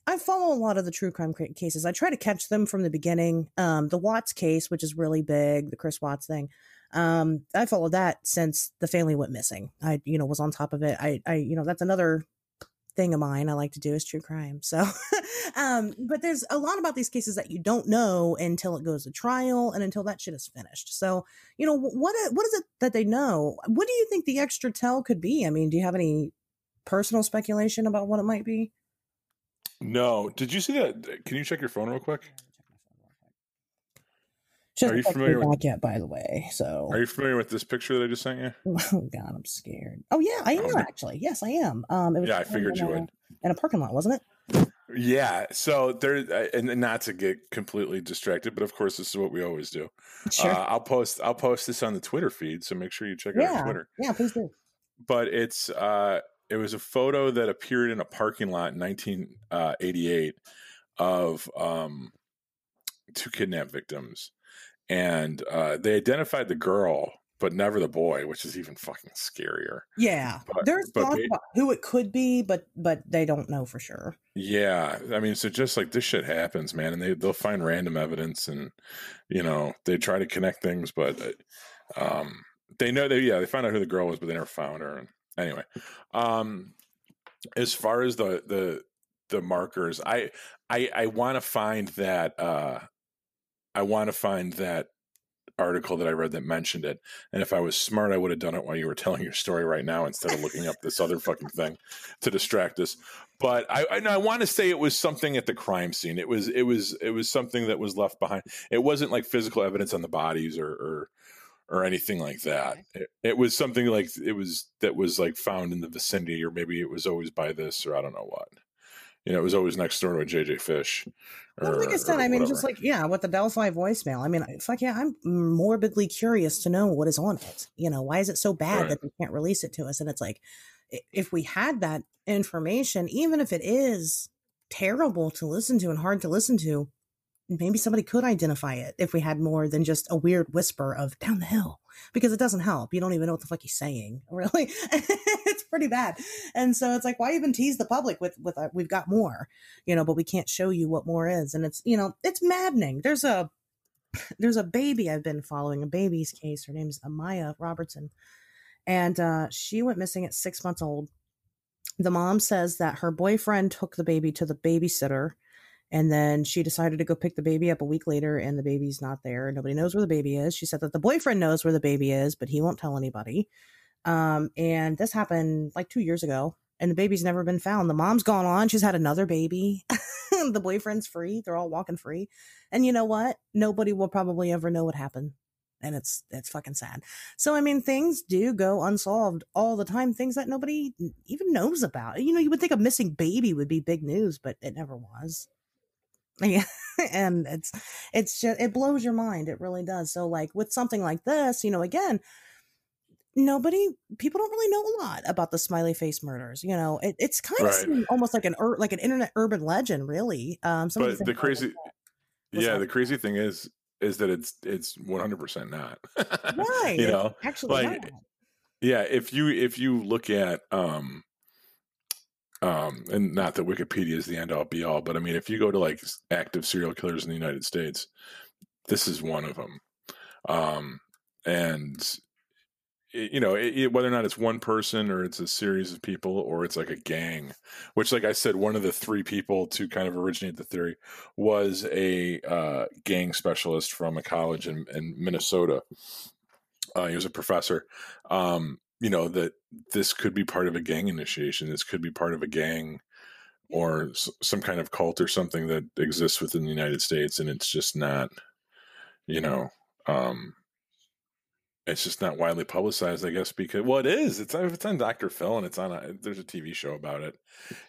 I follow a lot of the true crime cases. I try to catch them from the beginning. Um, the Watts case, which is really big, the Chris Watts thing. Um, I followed that since the family went missing. I, you know, was on top of it. I, I, you know, that's another thing of mine I like to do is true crime. So, um, but there's a lot about these cases that you don't know until it goes to trial and until that shit is finished. So, you know, what what is it that they know? What do you think the extra tell could be? I mean, do you have any personal speculation about what it might be? No. Did you see that? Can you check your phone real quick? She Are you hasn't texted me familiar with- back yet, by the way. So, Are you familiar with this picture that I just sent you? oh god, I'm scared. Oh yeah, I am actually. Yes, I am. Um, it was Yeah, I figured in you a- would. in a parking lot, wasn't it? Yeah. So there, uh, and not to get completely distracted, but of course, this is what we always do. Sure. Uh, I'll post. I'll post this on the Twitter feed, so make sure you check out our Twitter. yeah. Please do. But it's uh, it was a photo that appeared in a parking lot in 1988 of um, two kidnap victims, and uh, they identified the girl, but never the boy, which is even fucking scarier. Yeah, But- there's but thoughts about who it could be, but but they don't know for sure. Yeah, I mean, so just like this shit happens, man, and they they'll find random evidence, and you know they try to connect things, but uh, um, they know they yeah they found out who the girl was, but they never found her. And anyway, um, as far as the the the markers, I I I want to find that uh, I want to find that article that I read that mentioned it. And if I was smart, I would have done it while you were telling your story right now instead of looking up this other fucking thing to distract us. But I, I, I want to say it was something at the crime scene. It was it was it was something that was left behind. It wasn't like physical evidence on the bodies or or, or anything like that. It, it was something like it was that was like found in the vicinity, or maybe it was always by this, or I don't know what. You know, it was always next door to a JJ Fish. Well, like I said, I mean, just like yeah, with the Delphi voicemail. I mean, fuck yeah, I'm morbidly curious to know what is on it. You know, why is it so bad Right. that they can't release it to us? And it's like, if we had that information, even if it is terrible to listen to and hard to listen to, maybe somebody could identify it if we had more than just a weird whisper of down the hill because it doesn't help. You don't even know what the fuck he's saying. Really, it's pretty bad. And so it's like, why even tease the public with with uh, we've got more, you know, but we can't show you what more is. And it's you know, it's maddening. There's a there's a baby I've been following, a baby's case. Her name's Amaya Robertson, and uh, she went missing at six months old. The mom says that her boyfriend took the baby to the babysitter and then she decided to go pick the baby up a week later, and the baby's not there. Nobody knows where the baby is. She said that the boyfriend knows where the baby is, but he won't tell anybody. Um, and this happened like two years ago, and the baby's never been found. The mom's gone on. She's had another baby. the boyfriend's free. They're all walking free. And you know what? Nobody will probably ever know what happened. And it's it's fucking sad. So I mean, things do go unsolved all the time. Things that nobody even knows about. You know, you would think a missing baby would be big news, but it never was. Yeah, and it's it's just it blows your mind. It really does. So like with something like this, you know, again, nobody people don't really know a lot about the smiley face murders. You know, it, it's kind of Right. seemed almost like an ur- like an internet urban legend, really. Um, But the crazy, yeah, the crazy thing is, is that it's it's one hundred percent not. right? you know, actually like, not. yeah. If you if you look at um um and not that Wikipedia is the end all be all, but I mean if you go to like active serial killers in the United States, this is one of them. Um and you know it, it- whether or not it's one person or it's a series of people or it's like a gang which like i said one of the three people to kind of originate the theory was a uh, gang specialist from a college in, in minnesota. Uh, he was a professor. Um, you know that this could be part of a gang initiation. This could be part of a gang or s- some kind of cult or something that exists within the united states and it's just not you know um, it's just not widely publicized, I guess, because well, it is. It's it's on Doctor Phil, and it's on. A, there's a TV show about it,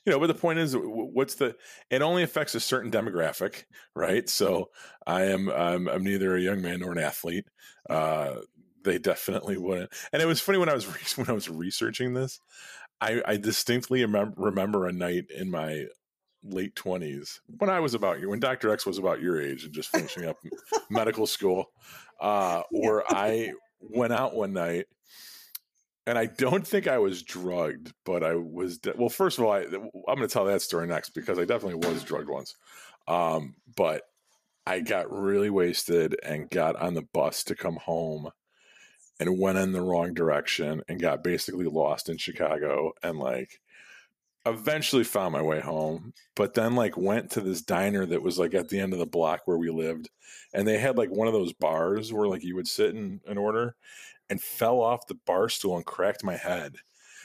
you know. But the point is, what's the? It only affects a certain demographic, right? So I am I'm, I'm neither a young man nor an athlete. Uh, they definitely wouldn't. And it was funny when I was when I was researching this, I, I distinctly remember remember a night in my late twenties when I was about you when Doctor X was about your age and just finishing up medical school, uh, where I went out one night and I don't think I was drugged, but I was. De- well, first of all, I, I'm going to tell that story next because I definitely was drugged once. Um, but I got really wasted and got on the bus to come home and went in the wrong direction and got basically lost in Chicago and like eventually found my way home but then like went to this diner that was like at the end of the block where we lived and they had like one of those bars where like you would sit in an order and fell off the bar stool and cracked my head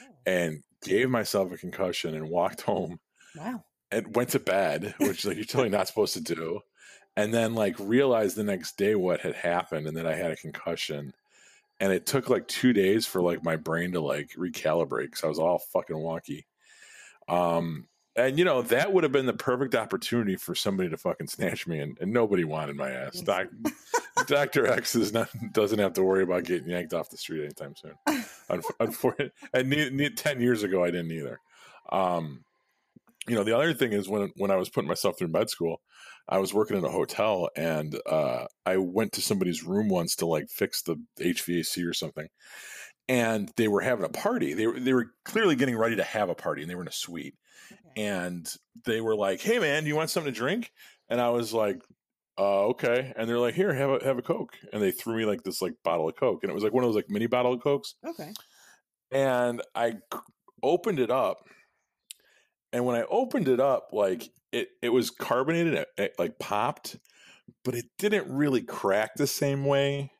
oh. and gave myself a concussion and walked home Wow. and went to bed which like you're totally not supposed to do and then like realized the next day what had happened and that I had a concussion. And it took like two days for like my brain to like recalibrate because I was all fucking wonky. Um, and you know that would have been the perfect opportunity for somebody to fucking snatch me, and, and nobody wanted my ass. Doc, Doctor X is not doesn't have to worry about getting yanked off the street anytime soon. Unfortunately, and ne- ne- ten years ago I didn't either. Um, you know, the other thing is when when I was putting myself through med school, I was working in a hotel, and uh, I went to somebody's room once to like fix the HVAC or something, and they were having a party. They were they were clearly getting ready to have a party, and they were in a suite and they were like, "Hey, man, do you want something to drink?" And I was like, uh, "Okay." And they're like, "Here, have a have a Coke." And they threw me like this like bottle of Coke, and it was like one of those like mini bottle of Cokes. Okay. And I opened it up, and when I opened it up, like it it was carbonated, it, it like popped, but it didn't really crack the same way.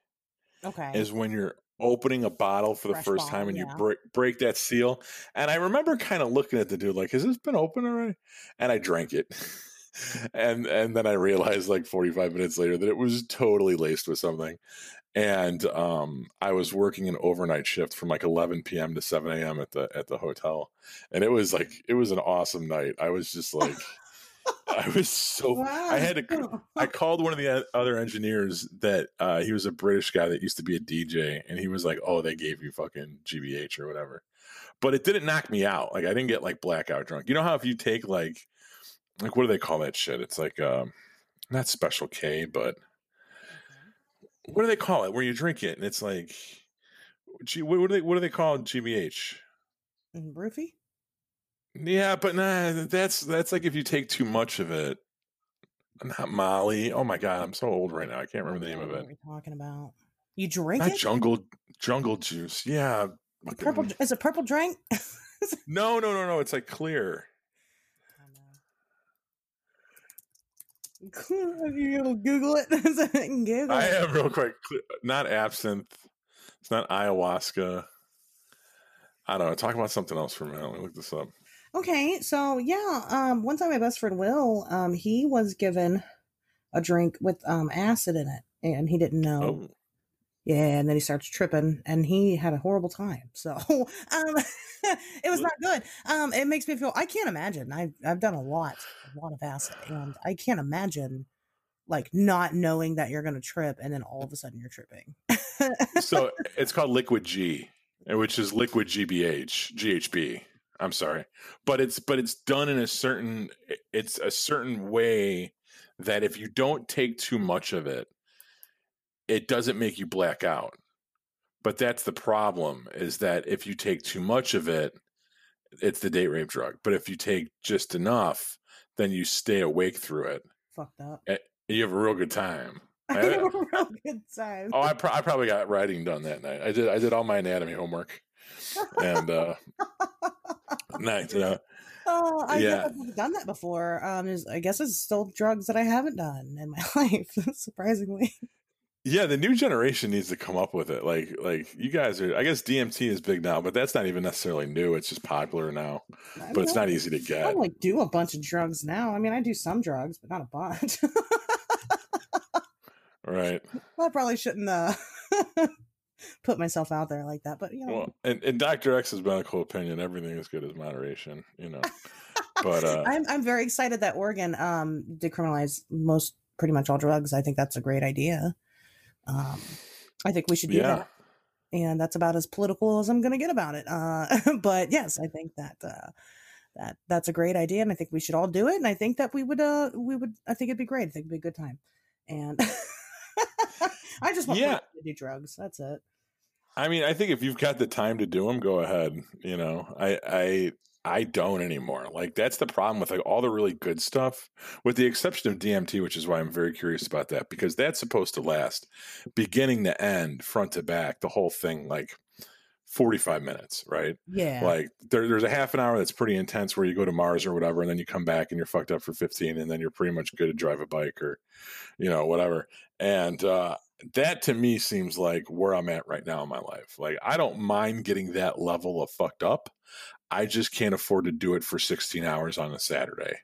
Okay. As when you're opening a bottle for the Fresh first bottle, time and yeah. you break break that seal. And I remember kind of looking at the dude like, "Has this been open already?" And I drank it. and and then I realized like 45 minutes later that it was totally laced with something. And um, I was working an overnight shift from like 11 p.m. to 7 a.m. at the at the hotel, and it was like it was an awesome night. I was just like, I was so I had to I called one of the other engineers that uh, he was a British guy that used to be a DJ, and he was like, "Oh, they gave you fucking GBH or whatever," but it didn't knock me out. Like I didn't get like blackout drunk. You know how if you take like like what do they call that shit? It's like um, not Special K, but what do they call it? Where you drink it and it's like, G, what, do they what do they call GBH? Roofie? Yeah, but nah, that's that's like if you take too much of it. Not Molly. Oh my god, I'm so old right now. I can't remember the name of it. What are we talking about? You drink Not it? jungle jungle juice. Yeah. Purple? Mm. Is it purple drink? No, no, no, no. It's like clear. you Google it? Google I am real quick. Not absinthe. It's not ayahuasca. I don't know. Talk about something else for a minute. Let me look this up. Okay, so yeah, um, one time my best friend Will, um, he was given a drink with um acid in it, and he didn't know. Oh, Yeah, and then he starts tripping, and he had a horrible time. So, um, it was not good. Um, it makes me feel. I can't imagine. I've I've done a lot, a lot of acid, and I can't imagine like not knowing that you're going to trip, and then all of a sudden you're tripping. so it's called Liquid G, which is liquid GBH, GHB. I'm sorry, but it's but it's done in a certain it's a certain way that if you don't take too much of it, it doesn't make you black out. But that's the problem is that if you take too much of it, it's the date rape drug. But if you take just enough, then you stay awake through it. Fucked up. You have a real good time. I I- had a real good time. Oh, I, pro- I probably got writing done that night. I did. I did all my anatomy homework, and uh, nice. You know, Oh, I Yeah. haven't done that before. Um, I guess it's still drugs that I haven't done in my life, surprisingly. yeah, the new generation needs to come up with it. Like, like you guys are. I guess DMT is big now, but that's not even necessarily new. It's just popular now, I but it's don't- easy to get. I don't like do a bunch of drugs now. I mean, I do some drugs, but not a bunch. Right. I probably shouldn't uh, put myself out there like that, but you know, Well, and, and Dr. X's medical opinion, everything is good as moderation. You know, but uh, I'm I'm very excited that Oregon um decriminalized most pretty much all drugs. I think that's a great idea. Um, I think we should do yeah, that. and that's about as political as I'm going to get about it. Uh, but yes, I think that uh, that that's a great idea, and I think we should all do it. And I think that we would uh we would I think it'd be great. I think it'd be a good time. And I just want Yeah. to do drugs. That's it. I mean, I think if you've got the time to do them, go ahead. You know, I, I, I don't anymore. Like that's the problem with like all the really good stuff, with the exception of DMT, which is why I'm very curious about that because that's supposed to last, beginning to end, front to back, the whole thing, like 45 minutes, right? Yeah. Like there, there's a half an hour that's pretty intense where you go to Mars or whatever, and then you come back and you're fucked up for 15, and then you're pretty much good to drive a bike or, you know, whatever. And uh, that to me seems like where I'm at right now in my life. Like I don't mind getting that level of fucked up. I just can't afford to do it for 16 hours on a Saturday,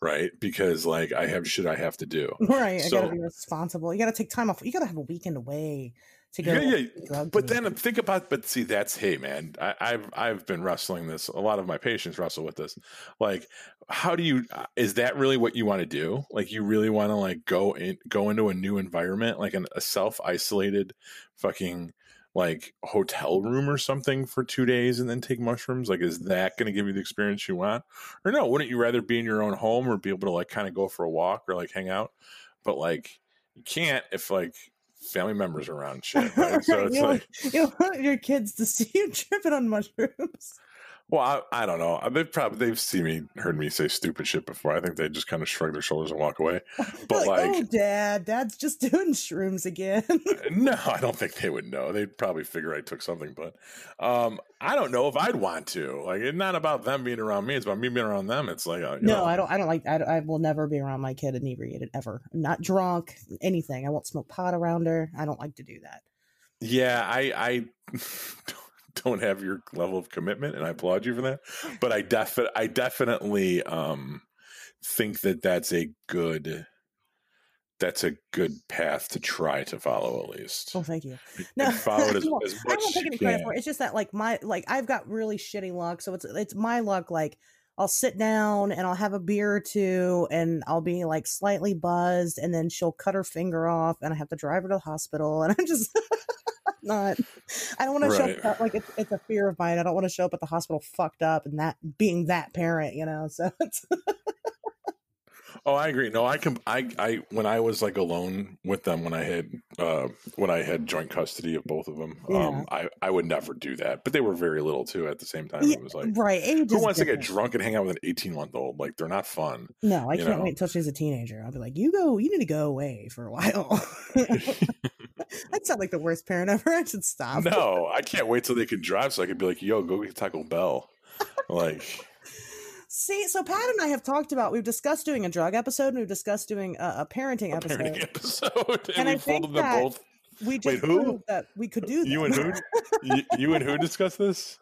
right? Because like I have shit I have to do. Right. I gotta be responsible. You gotta take time off. You gotta have a weekend away to go. Yeah, yeah. But then think about, but see, that's hey, man. I, I've I've been wrestling this. A lot of my patients wrestle with this. Like, how do you? uh, Is that really what you want to do? Like, you really want to like go in, go into a new environment, like an, a self isolated, fucking like hotel room or something for two days, and then take mushrooms? Like, is that going to give you the experience you want? Or no? Wouldn't you rather be in your own home or be able to like kind of go for a walk or like hang out? But like, you can't if like family members around shit. Right? So it's you, like. want, you want your kids to see you tripping on mushrooms. Well, I, I don't know. They've probably they've seen me, heard me say stupid shit before. I think they just kind of shrug their shoulders and walk away. But like, oh, dad, dad's just doing shrooms again. no, I don't think they would know. They'd probably figure I took something. But um, I don't know if I'd want to. Like, it's not about them being around me. It's about me being around them. It's like, uh, no, know, I don't. I don't like. I, I will never be around my kid inebriated ever. Not drunk, anything. I won't smoke pot around her. I don't like to do that. yeah, I I don't have your level of commitment, and I applaud you for that. But I defi- I definitely um think that that's a good. That's a good path to try to follow, at least. Oh, thank you. No, follow it as, I as I won't take any credit for it. It's just that like my like I've got really shitty luck, so it's it's my luck. Like I'll sit down and I'll have a beer or two, and I'll be like slightly buzzed, and then she'll cut her finger off, and I have to drive her to the hospital, and I'm just not. I don't want to show up like it's, it's a fear of mine. I don't want to show up at the hospital fucked up and that being that parent, you know. So it's Oh, I agree. No, I can. I, I, when I was like alone with them, when I had, uh, when I had joint custody of both of them, Yeah. um, I, I would never do that. But they were very little too. At the same time, Yeah, it was like, right. Who wants to get drunk and hang out with an eighteen month old? Like, they're not fun. No, I can't know? wait till she's a teenager. I'll be like, you go, you need to go away for a while. that sound like the worst parent ever. I should stop. no, I can't wait till they can drive, so I could be like, yo, go get Taco Bell. Like, See, so Pat and I have talked about, we've discussed doing a drug episode and we've discussed doing a, a parenting a episode. parenting episode, and, And I we folded them both. We just who? that we could do that. You and who? you, you and who discussed this?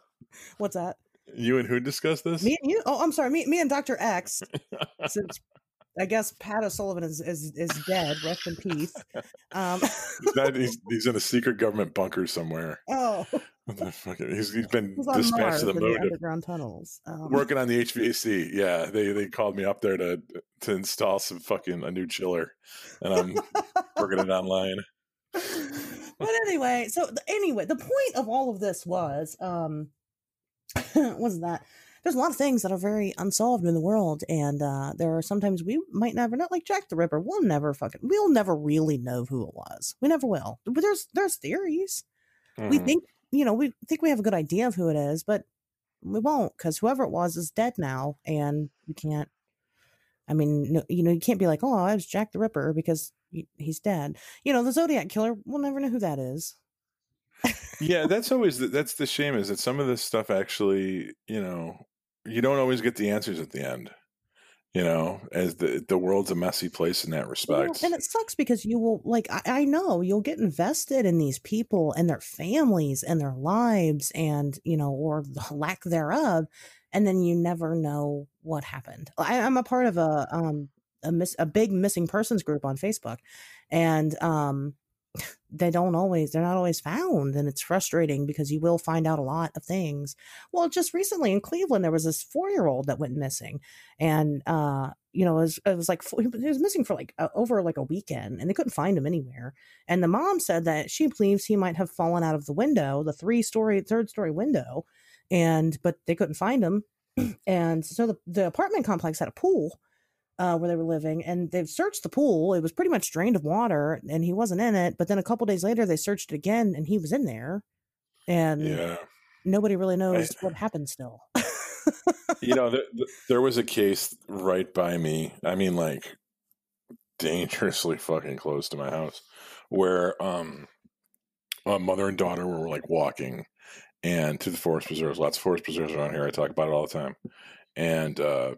What's that? You and who discussed this? Me and you? Oh, I'm sorry. Me, me and Dr. X. since I guess Pat O'Sullivan is, is, is dead. Rest in peace. Um, He's, not, he's, he's in a secret government bunker somewhere. oh, What the fuck? He's, he's been he's dispatched Mars to the moon underground tunnels. Um, working on the HVAC. Yeah, they they called me up there to to install some fucking a new chiller, and I'm working it online. but anyway, so the, anyway, the point of all of this was, um, was that there's a lot of things that are very unsolved in the world, and uh, there are sometimes we might never know, like Jack the Ripper. We'll never fucking, we'll never really know who it was. We never will. But there's there's theories. We Mhm. think you know we think we have a good idea of who it is, but we won't because whoever it was is dead now, and we can't. I mean, no, you know, you can't be like, "Oh, I was Jack the Ripper," because he- he's dead. You know, the Zodiac killer. We'll never know who that is. yeah, that's always the, that's the shame is that some of this stuff actually, you know, you don't always get the answers at the end. You know, as the the world's a messy place in that respect. and it sucks because you will like I, I know you'll get invested in these people and their families and their lives and you know or the lack thereof and then you never know what happened I, i'm a part of a um a miss a big missing persons group on facebook and um they don't always they're not always found and it's frustrating because you will find out a lot of things. Well just recently in cleveland there was this four year old that went missing and uh you know it was, it was like he was missing for like uh, over like a weekend and they couldn't find him anywhere. And the mom said that she believes he might have fallen out of the window the three story third story window and but they couldn't find him. And so the, the apartment complex had a pool uh, where they were living, and they've searched the pool. It was pretty much drained of water, and he wasn't in it. But then a couple days later, they searched it again, and he was in there, and yeah. nobody really knows what happened still. you know, th- th- there was a case right by me. I mean, like dangerously fucking close to my house, where um, a mother and daughter were like walking and to the forest preserves. Lots of forest preserves around here. I talk about it all the time, and uh,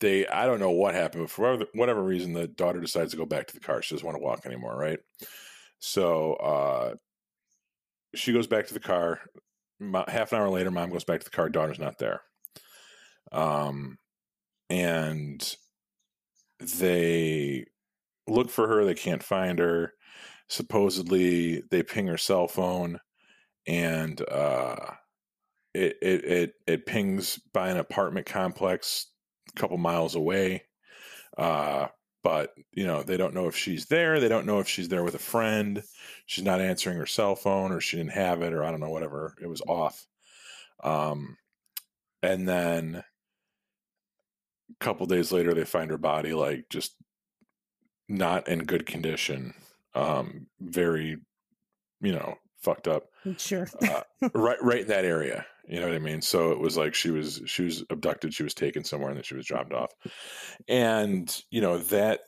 they I don't know what happened, but for whatever, reason, the daughter decides to go back to the car. She doesn't want to walk anymore, right? So uh, she goes back to the car. Half an hour later, mom goes back to the car. Daughter's not there. Um, and they look for her. They can't find her. Supposedly, they ping her cell phone, and uh, it, it it it pings by an apartment complex couple miles away. Uh, but you know they don't know if she's there. They don't know if she's there with a friend. She's not answering her cell phone, or she didn't have it, or I don't know, whatever. It was off. Um, and then a couple days later, they find her body like just not in good condition. Um, very, you know, fucked up. Sure. uh, right, right in that area. You know what I mean? So it was like she was she was abducted, she was taken somewhere, and then she was dropped off. And you know that,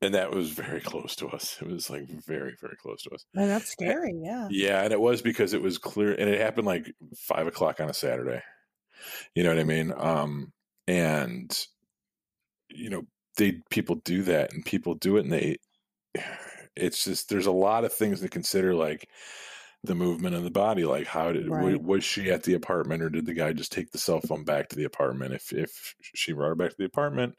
and that was very close to us. It was like very very close to us. And that's scary. Yeah. Yeah, and it was because it was clear, and it happened like five o'clock on a Saturday. You know what I mean? Um, and you know they people do that, and people do it, and they. It's just there's a lot of things to consider, like the movement of the body like how did right. was she at the apartment or did the guy just take the cell phone back to the apartment? If if she brought her back to the apartment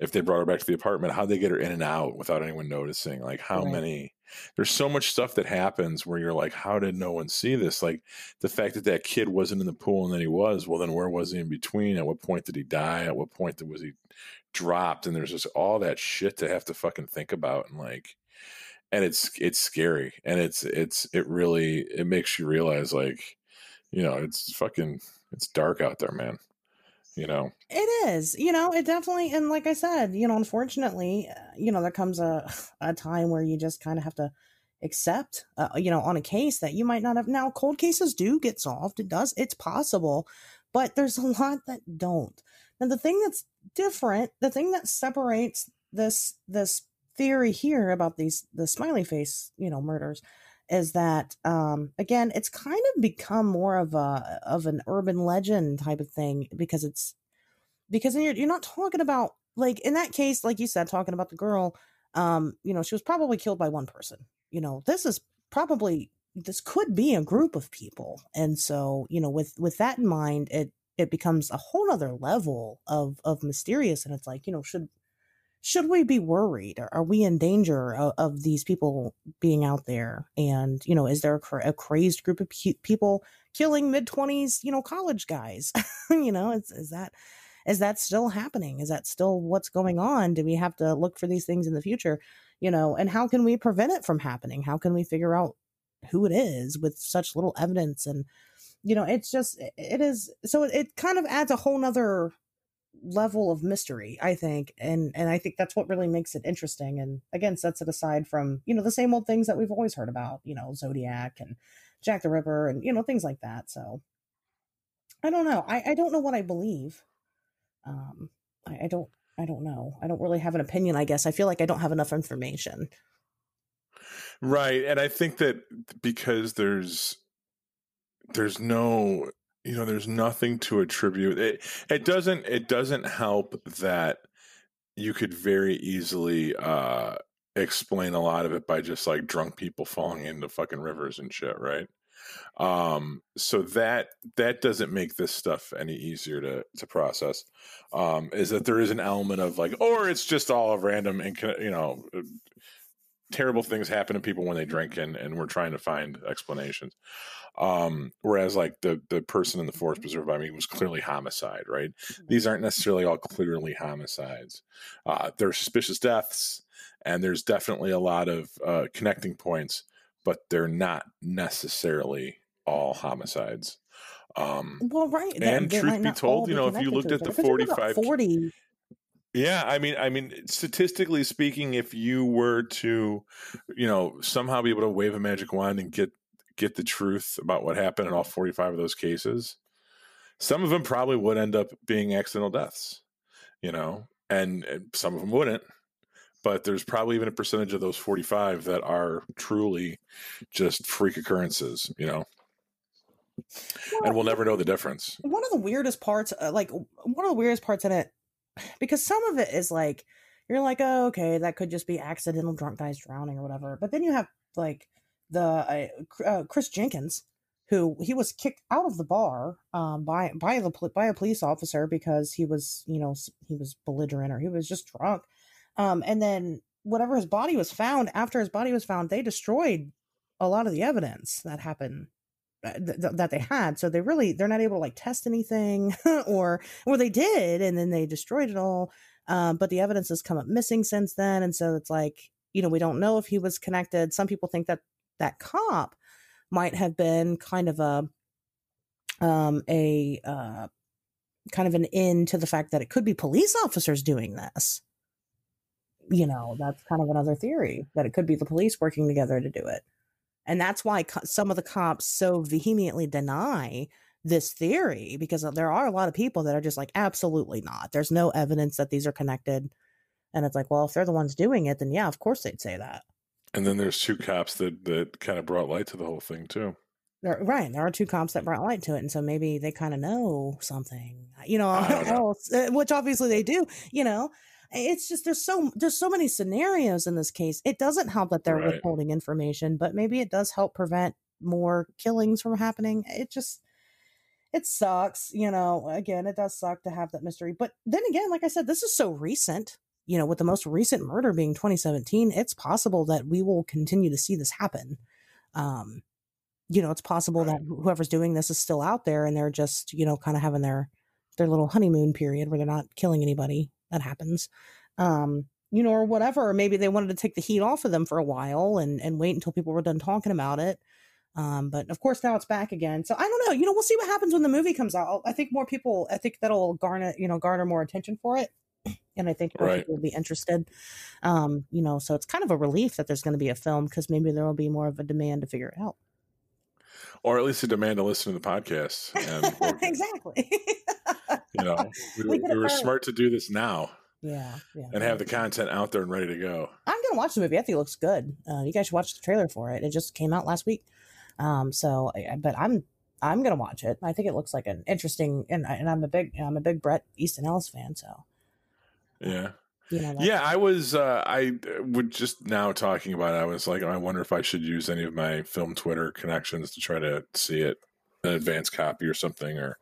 if they brought her back to the apartment how'd they get her in and out without anyone noticing? Like how right. many there's so much stuff that happens where you're like how did no one see this? Like the fact that that kid wasn't in the pool and then he was well then where was he in between? At what point did he die? At what point was he dropped? And there's just all that shit to have to fucking think about and like and it's it's scary and it's it's it really it makes you realize like you know it's fucking it's dark out there man you know? It is you know it definitely and like i said you know unfortunately uh, you know there comes a a time where you just kind of have to accept uh, you know on a case that you might not have now cold cases do get solved it does it's possible but there's a lot that don't and the thing that's different the thing that separates this this theory here about these the smiley face you know murders is that um again it's kind of become more of a of an urban legend type of thing because it's because you're, you're not talking about like in that case like you said talking about the girl um you know she was probably killed by one person. You know this is probably this could be a group of people. And so you know with with that in mind it it becomes a whole other level of of mysterious. And it's like you know should should we be worried? Are we in danger of, of these people being out there? And, you know, is there a, a crazed group of pe- people killing mid 20s, you know, college guys? you know, is, is that is that still happening? Is that still what's going on? Do we have to look for these things in the future? You know, and how can we prevent it from happening? How can we figure out who it is with such little evidence? And, you know, it's just, it is, so it kind of adds a whole nother level of mystery i think and and i think that's what really makes it interesting and again sets it aside from you know the same old things that we've always heard about you know zodiac and jack the ripper and you know things like that so i don't know i i don't know what i believe um i, I don't i don't know i don't really have an opinion i guess i feel like i don't have enough information. Right and i think that because there's there's no you know there's nothing to attribute. It it doesn't it doesn't help that you could very easily uh explain a lot of it by just like drunk people falling into fucking rivers and shit right? Um so that that doesn't make this stuff any easier to to process um is that there is an element of like or it's just all random and you know terrible things happen to people when they drink and and we're trying to find explanations um, whereas like the the person in the forest preserve by me was clearly homicide, right? These aren't necessarily all clearly homicides. Uh, are suspicious deaths, and there's definitely a lot of uh, connecting points, but they're not necessarily all homicides. Um, well, right. And truth be told, you know, if you looked at the 45 40 yeah, I mean, I mean, statistically speaking, if you were to, you know, somehow be able to wave a magic wand and get get the truth about what happened in all 45 of those cases, some of them probably would end up being accidental deaths, you know, and, and some of them wouldn't. But there's probably even a percentage of those 45 that are truly just freak occurrences, you know. Well, and we'll never know the difference. One of the weirdest parts, uh, like one of the weirdest parts in it, because some of it is like, you're like, oh, okay, that could just be accidental drunk guys drowning or whatever. But then you have like the uh, uh, Chris Jenkins, who he was kicked out of the bar um, by by the by a police officer because he was you know he was belligerent or he was just drunk, um, and then whatever his body was found after his body was found, they destroyed a lot of the evidence that happened th- that they had. So they really they're not able to like test anything or or they did and then they destroyed it all um, but the evidence has come up missing since then and so it's like you know we don't know if he was connected. Some people think that that cop might have been kind of a um a uh kind of an end to the fact that it could be police officers doing this. You know that's kind of another theory that it could be the police working together to do it and that's why co- some of the cops so vehemently deny this theory because there are a lot of people that are just like, absolutely not. There's no evidence that these are connected. And it's like, well, if they're the ones doing it, then yeah, of course they'd say that. And then there's two cops that that kind of brought light to the whole thing too. There, right. There are two cops that brought light to it. And so maybe they kind of know something, you know, know. else, uh, which obviously they do, you know. It's just there's so there's so many scenarios in this case. It doesn't help that they're Right. withholding information, but maybe it does help prevent more killings from happening. It just it sucks, you know. Again, it does suck to have that mystery. But then again, like I said, this is so recent. You know, with the most recent murder being 2017, it's possible that we will continue to see this happen. Um, you know, it's possible Right. that whoever's doing this is still out there and they're just, you know, kind of having their their little honeymoon period where they're not killing anybody. That happens. Um, you know, or whatever. Or maybe they wanted to take the heat off of them for a while and and wait until people were done talking about it. Um, but of course now it's back again. So I don't know. You know, we'll see what happens when the movie comes out. I think more people. I think that'll garner you know garner more attention for it, and I think more Right. people will be interested. Um, you know, so it's kind of a relief that there's going to be a film because maybe there will be more of a demand to figure it out. Or at least a demand to listen to the podcast. And exactly. you know, we, We were- we were smart to do this now yeah, yeah. and have the content out there and ready to go. I'm gonna watch the movie. I think it looks good. Uh, you guys should watch the trailer for it. It just came out last week. Um, so, but I'm I'm gonna watch it. I think it looks like an interesting, and and I'm a big I'm a big Bret Easton Ellis fan. So, Yeah. you know, Yeah, I was. Uh, I would just now talking about it. I was like, I wonder if I should use any of my film Twitter connections to try to see it, an advanced copy or something, or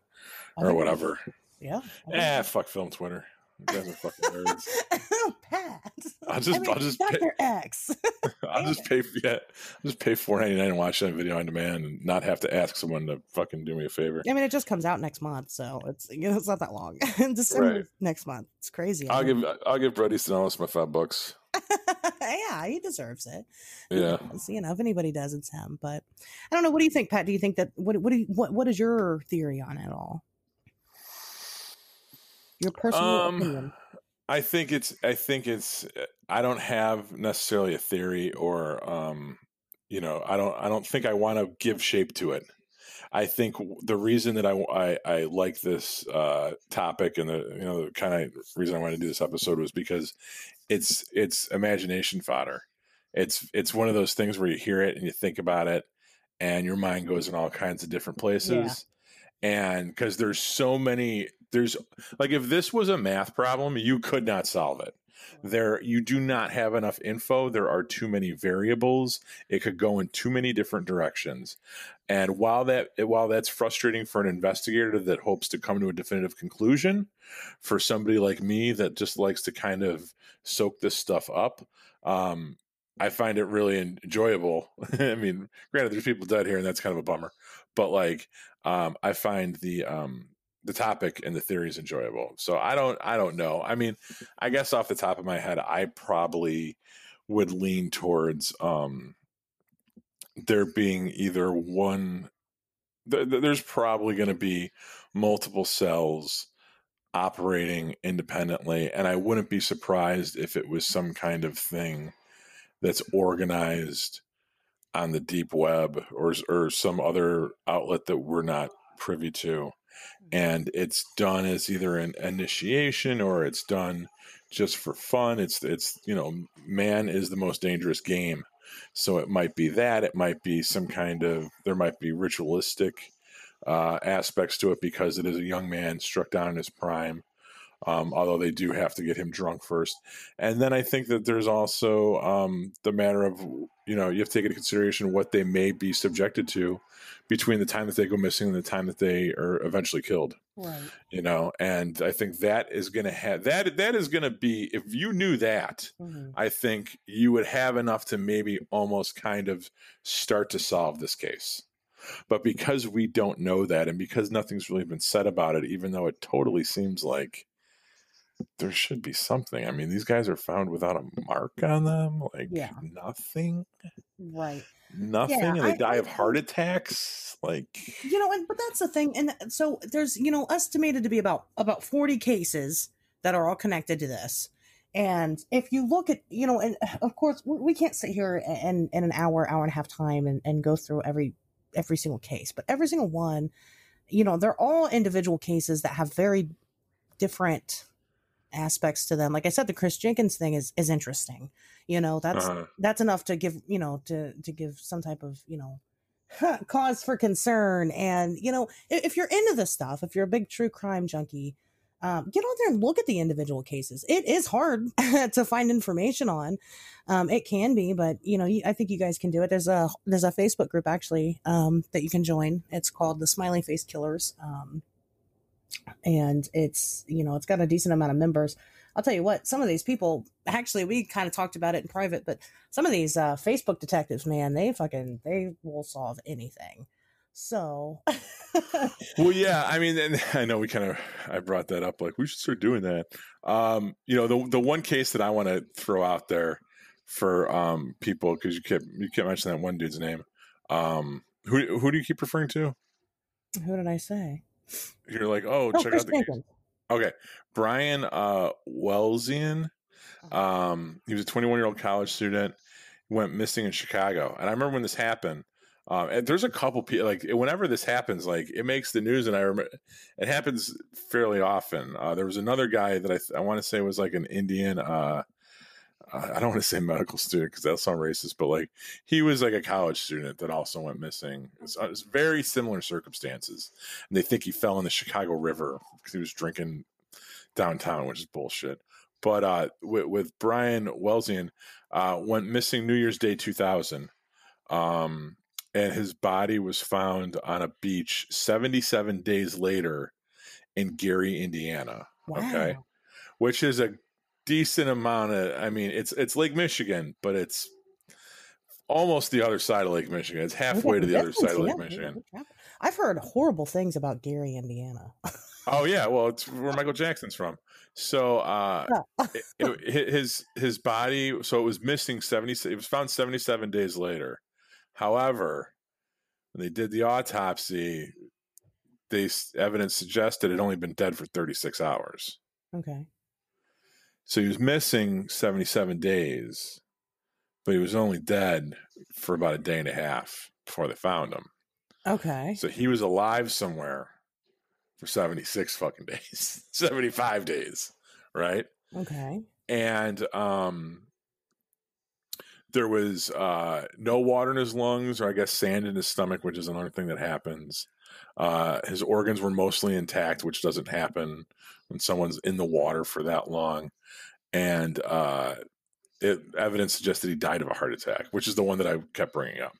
or whatever. Yeah. Eh, fuck film Twitter. You guys are fucking nerds. Pat. I'll just- I mean, I'll just pay- Dr. X. I'll just pay. Yeah, I'll just pay four ninety nine and watch that video on demand, and not have to ask someone to fucking do me a favor. I mean, it just comes out next month, so it's you know, it's not that long. December Right. next month. It's crazy. I'll give I'll give Easton Ellis my five bucks. yeah, he deserves it. Yeah. does. You know, if anybody does, it's him. But I don't know. What do you think, Pat? Do you think that what what do you, what what is your theory on it all? Your personal Um, opinion. I think it's I think it's I don't have necessarily a theory or um you know I don't I don't think I want to give shape to it. I think the reason that I I, I like this uh, topic and the you know the kind of reason I wanted to do this episode was because it's it's imagination fodder. It's it's one of those things where you hear it and you think about it and your mind goes in all kinds of different places. And because there's so many there's like if this was a math problem, you could not solve it. There you do not have enough info. There are too many variables. It could go in too many different directions. And while that while that's frustrating for an investigator that hopes to come to a definitive conclusion, for somebody like me that just likes to kind of soak this stuff up, um, I find it really enjoyable. I mean, granted, there's people dead here, and that's kind of a bummer. But like, um, I find the um, the topic and the theory is enjoyable. So I don't I don't know. I mean, I guess off the top of my head, I probably would lean towards um, there being either one. Th- th- there's probably going to be multiple cells operating independently, and I wouldn't be surprised if it was some kind of thing that's organized on the deep web or or some other outlet that we're not privy to and it's done as either an initiation or it's done just for fun. It's it's you know man is the most dangerous game. So it might be that it might be some kind of there might be ritualistic uh, aspects to it because it is a young man struck down in his prime Um, although they do have to get him drunk first, and then I think that there's also um, the matter of you know you have to take into consideration what they may be subjected to between the time that they go missing and the time that they are eventually killed. Right. You know, and I think that is going to have that that is going to be if you knew that, Mhm. I think you would have enough to maybe almost kind of start to solve this case. But because we don't know that and because nothing's really been said about it even though it totally seems like there should be something. I mean, these guys are found without a mark on them, like Yeah. nothing, Right. nothing, and they I- die I- of heart attacks. Like, you know and but that's the thing and uh, so there's you know estimated to be about about 40 cases that are all connected to this and if you look at you know and of course we we can't sit here and in an hour hour and a half time and, and go through every every single case but every single one you know they're all individual cases that have very different aspects to them. Like i said the chris jenkins thing is is interesting you know that's uh, that's enough to give you know to to give some type of you know cause for concern. And you know if, if you're into this stuff if you're a big true crime junkie um, get out there and look at the individual cases. It is hard to find information on. Um, it can be but you know you, i think you guys can do it. There's a there's a facebook group actually um, that you can join. It's called the smiley face killers. Um, and it's you know it's got a decent amount of members I'll tell you what, some of these people actually we kind of talked about it in private, but some of these uh, Facebook detectives, man, they fucking they will solve anything. So well, yeah, I mean, and I know we kind of I brought that up, like we should start doing that. Um, you know, the the one case that I want to throw out there for um people because you kept you kept mentioning that one dude's name. Um, who who do you keep referring to? who did I say? You're like, oh, check Chris out the. Jenkins. Okay, Brian uh, Welzien. Um, he was a 21 year old college student. Went missing in Chicago, and I remember when this happened. Um, and there's a couple people like whenever this happens, like it makes the news, and I remember it happens fairly often. Uh, there was another guy that I th- I want to say was like an Indian. Uh, I don't want to say medical student because that sounds racist, but like he was like a college student that also went missing. It's, it's very similar circumstances, and they think he fell in the Chicago River because he was drinking downtown, which is bullshit. But uh, with, with Brian Welzien, uh, went missing New Year's Day 2000, um, and his body was found on a beach 77 days later in Gary, Indiana. Okay, which is a decent amount of. I mean, it's it's Lake Michigan, but it's almost the other side of Lake Michigan. It's halfway to the other side of Lake Michigan. I've heard horrible things about Gary, Indiana. Oh yeah, well, it's where Michael Jackson's from. So uh, it, it, his his body, so it was missing seventy. It was found seventy seven days later. However, when they did the autopsy, they evidence suggested it had only been dead for thirty six hours. okay. So he was missing seventy seven days, but he was only dead for about a day and a half before they found him. Okay. So he was alive somewhere for 76 fucking days, 75 days, right? Okay. And um there was uh no water in his lungs or I guess sand in his stomach, which is another thing that happens. Uh his organs were mostly intact, which doesn't happen when someone's in the water for that long. And uh it, evidence suggests that he died of a heart attack, which is the one that I kept bringing up.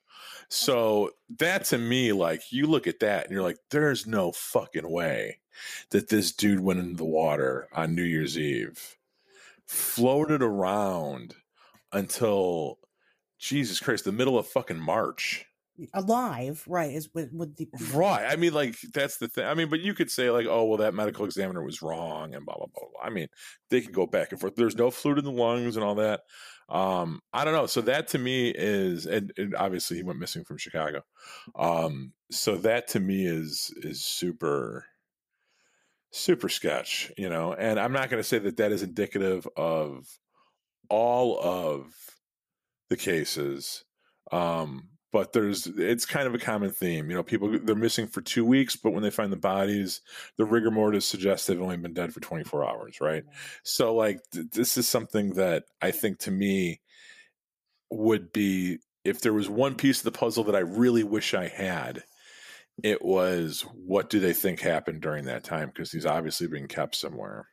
So that to me, like you look at that and you're like, there's no fucking way that this dude went into the water on New Year's Eve, floated around until Jesus Christ, the middle of fucking March. Alive, right? Is with, with the Right. I mean, like that's the thing. I mean, but you could say like, oh, well, that medical examiner was wrong and blah blah blah. blah. I mean, they can go back and forth. There's no fluid in the lungs and all that. Um, I don't know. So that to me is, and, and obviously he went missing from Chicago. Um, so that to me is is super, super sketch, you know. And I'm not going to say that that is indicative of all of the cases. Um, but there's it's kind of a common theme. You know, people they're missing for two weeks, but when they find the bodies, the rigor mortis suggests they've only been dead for 24 hours, right? So like th- this is something that I think to me would be if there was one piece of the puzzle that I really wish I had, it was what do they think happened during that time because he's obviously being kept somewhere.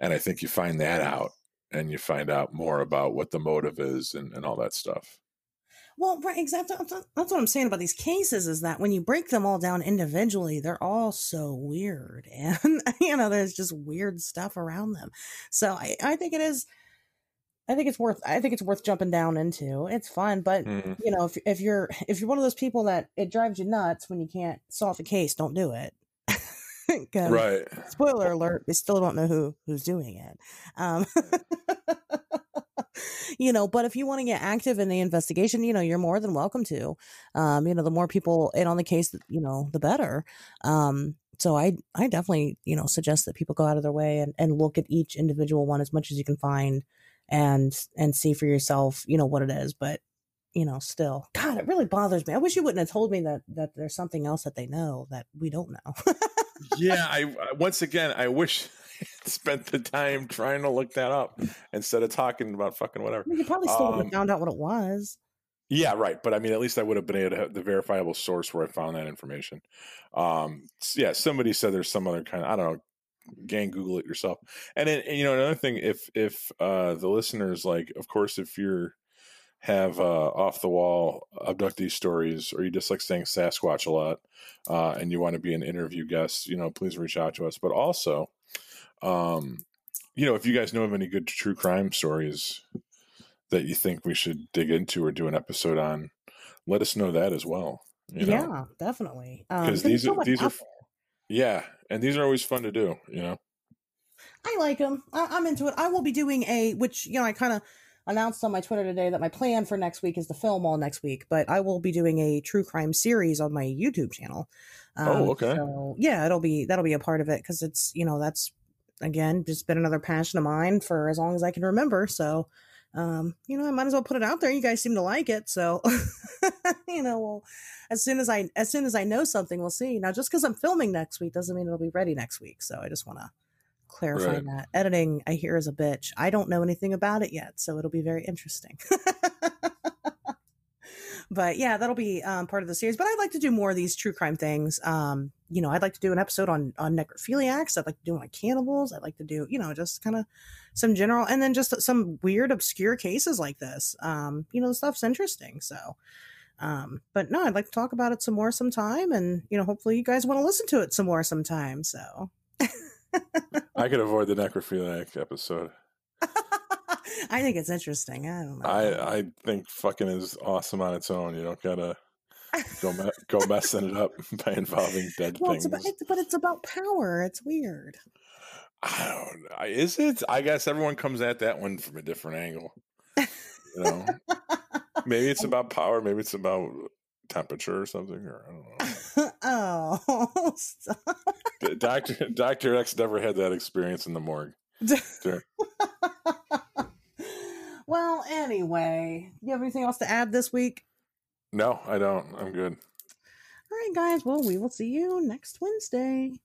and I think you find that out, and you find out more about what the motive is and, and all that stuff. Well, right, exactly. That's what I'm saying about these cases is that when you break them all down individually, they're all so weird, and you know, there's just weird stuff around them. So I, I think it is. I think it's worth. I think it's worth jumping down into. It's fun, but mm-hmm. you know, if if you're if you're one of those people that it drives you nuts when you can't solve a case, don't do it. right. Spoiler alert: they still don't know who who's doing it. Um, you know, but if you want to get active in the investigation, you know, you're more than welcome to. Um, you know, the more people in on the case, you know, the better. Um, so I I definitely you know suggest that people go out of their way and, and look at each individual one as much as you can find and and see for yourself you know what it is but you know still god it really bothers me i wish you wouldn't have told me that that there's something else that they know that we don't know yeah i once again i wish spent the time trying to look that up instead of talking about fucking whatever. you probably still um, would have found out what it was. Yeah, right. But I mean, at least I would have been able to have the verifiable source where I found that information. Um, yeah, somebody said there's some other kind of I don't know. Gang, Google it yourself. And then, you know, another thing, if if uh, the listeners like, of course, if you're have uh, off the wall abductee stories, or you just like saying Sasquatch a lot, uh, and you want to be an interview guest, you know, please reach out to us. But also, um, you know, if you guys know of any good true crime stories that you think we should dig into or do an episode on, let us know that as well. yeah, know? definitely. Because um, these are these are, yeah, and these are always fun to do. You know, I like them. I, am into it. I will be doing a, which you know, I kind of announced on my Twitter today that my plan for next week is to film all next week, but I will be doing a true crime series on my YouTube channel. Oh, um, oh, okay. So yeah, it'll be that'll be a part of it because it's you know that's again, just been another passion of mine for as long as I can remember. So, um, you know, I might as well put it out there. You guys seem to like it, so you know, well, as soon as I as soon as I know something, we'll see. Now, just because I'm filming next week doesn't mean it'll be ready next week. So, I just want to clarify right. that editing I hear is a bitch. I don't know anything about it yet, so it'll be very interesting. but yeah, that'll be um, part of the series. But I'd like to do more of these true crime things. Um, you know, I'd like to do an episode on on necrophiliacs. I'd like to do on cannibals. I'd like to do, you know, just kind of some general, and then just some weird, obscure cases like this. Um, you know, the stuff's interesting. So, um, but no, I'd like to talk about it some more sometime, and you know, hopefully, you guys want to listen to it some more sometime. So, I could avoid the necrophiliac episode. I think it's interesting. I don't know. I I think fucking is awesome on its own. You don't gotta go me- go messing it up by involving dead well, things. It's about, but it's about power. It's weird. I don't know. Is it? I guess everyone comes at that one from a different angle. You know, maybe it's about power. Maybe it's about temperature or something. Or I don't know. oh, Doctor Doctor X never had that experience in the morgue. Sure. well, anyway, you have anything else to add this week? No, I don't. I'm good. All right, guys. Well, we will see you next Wednesday.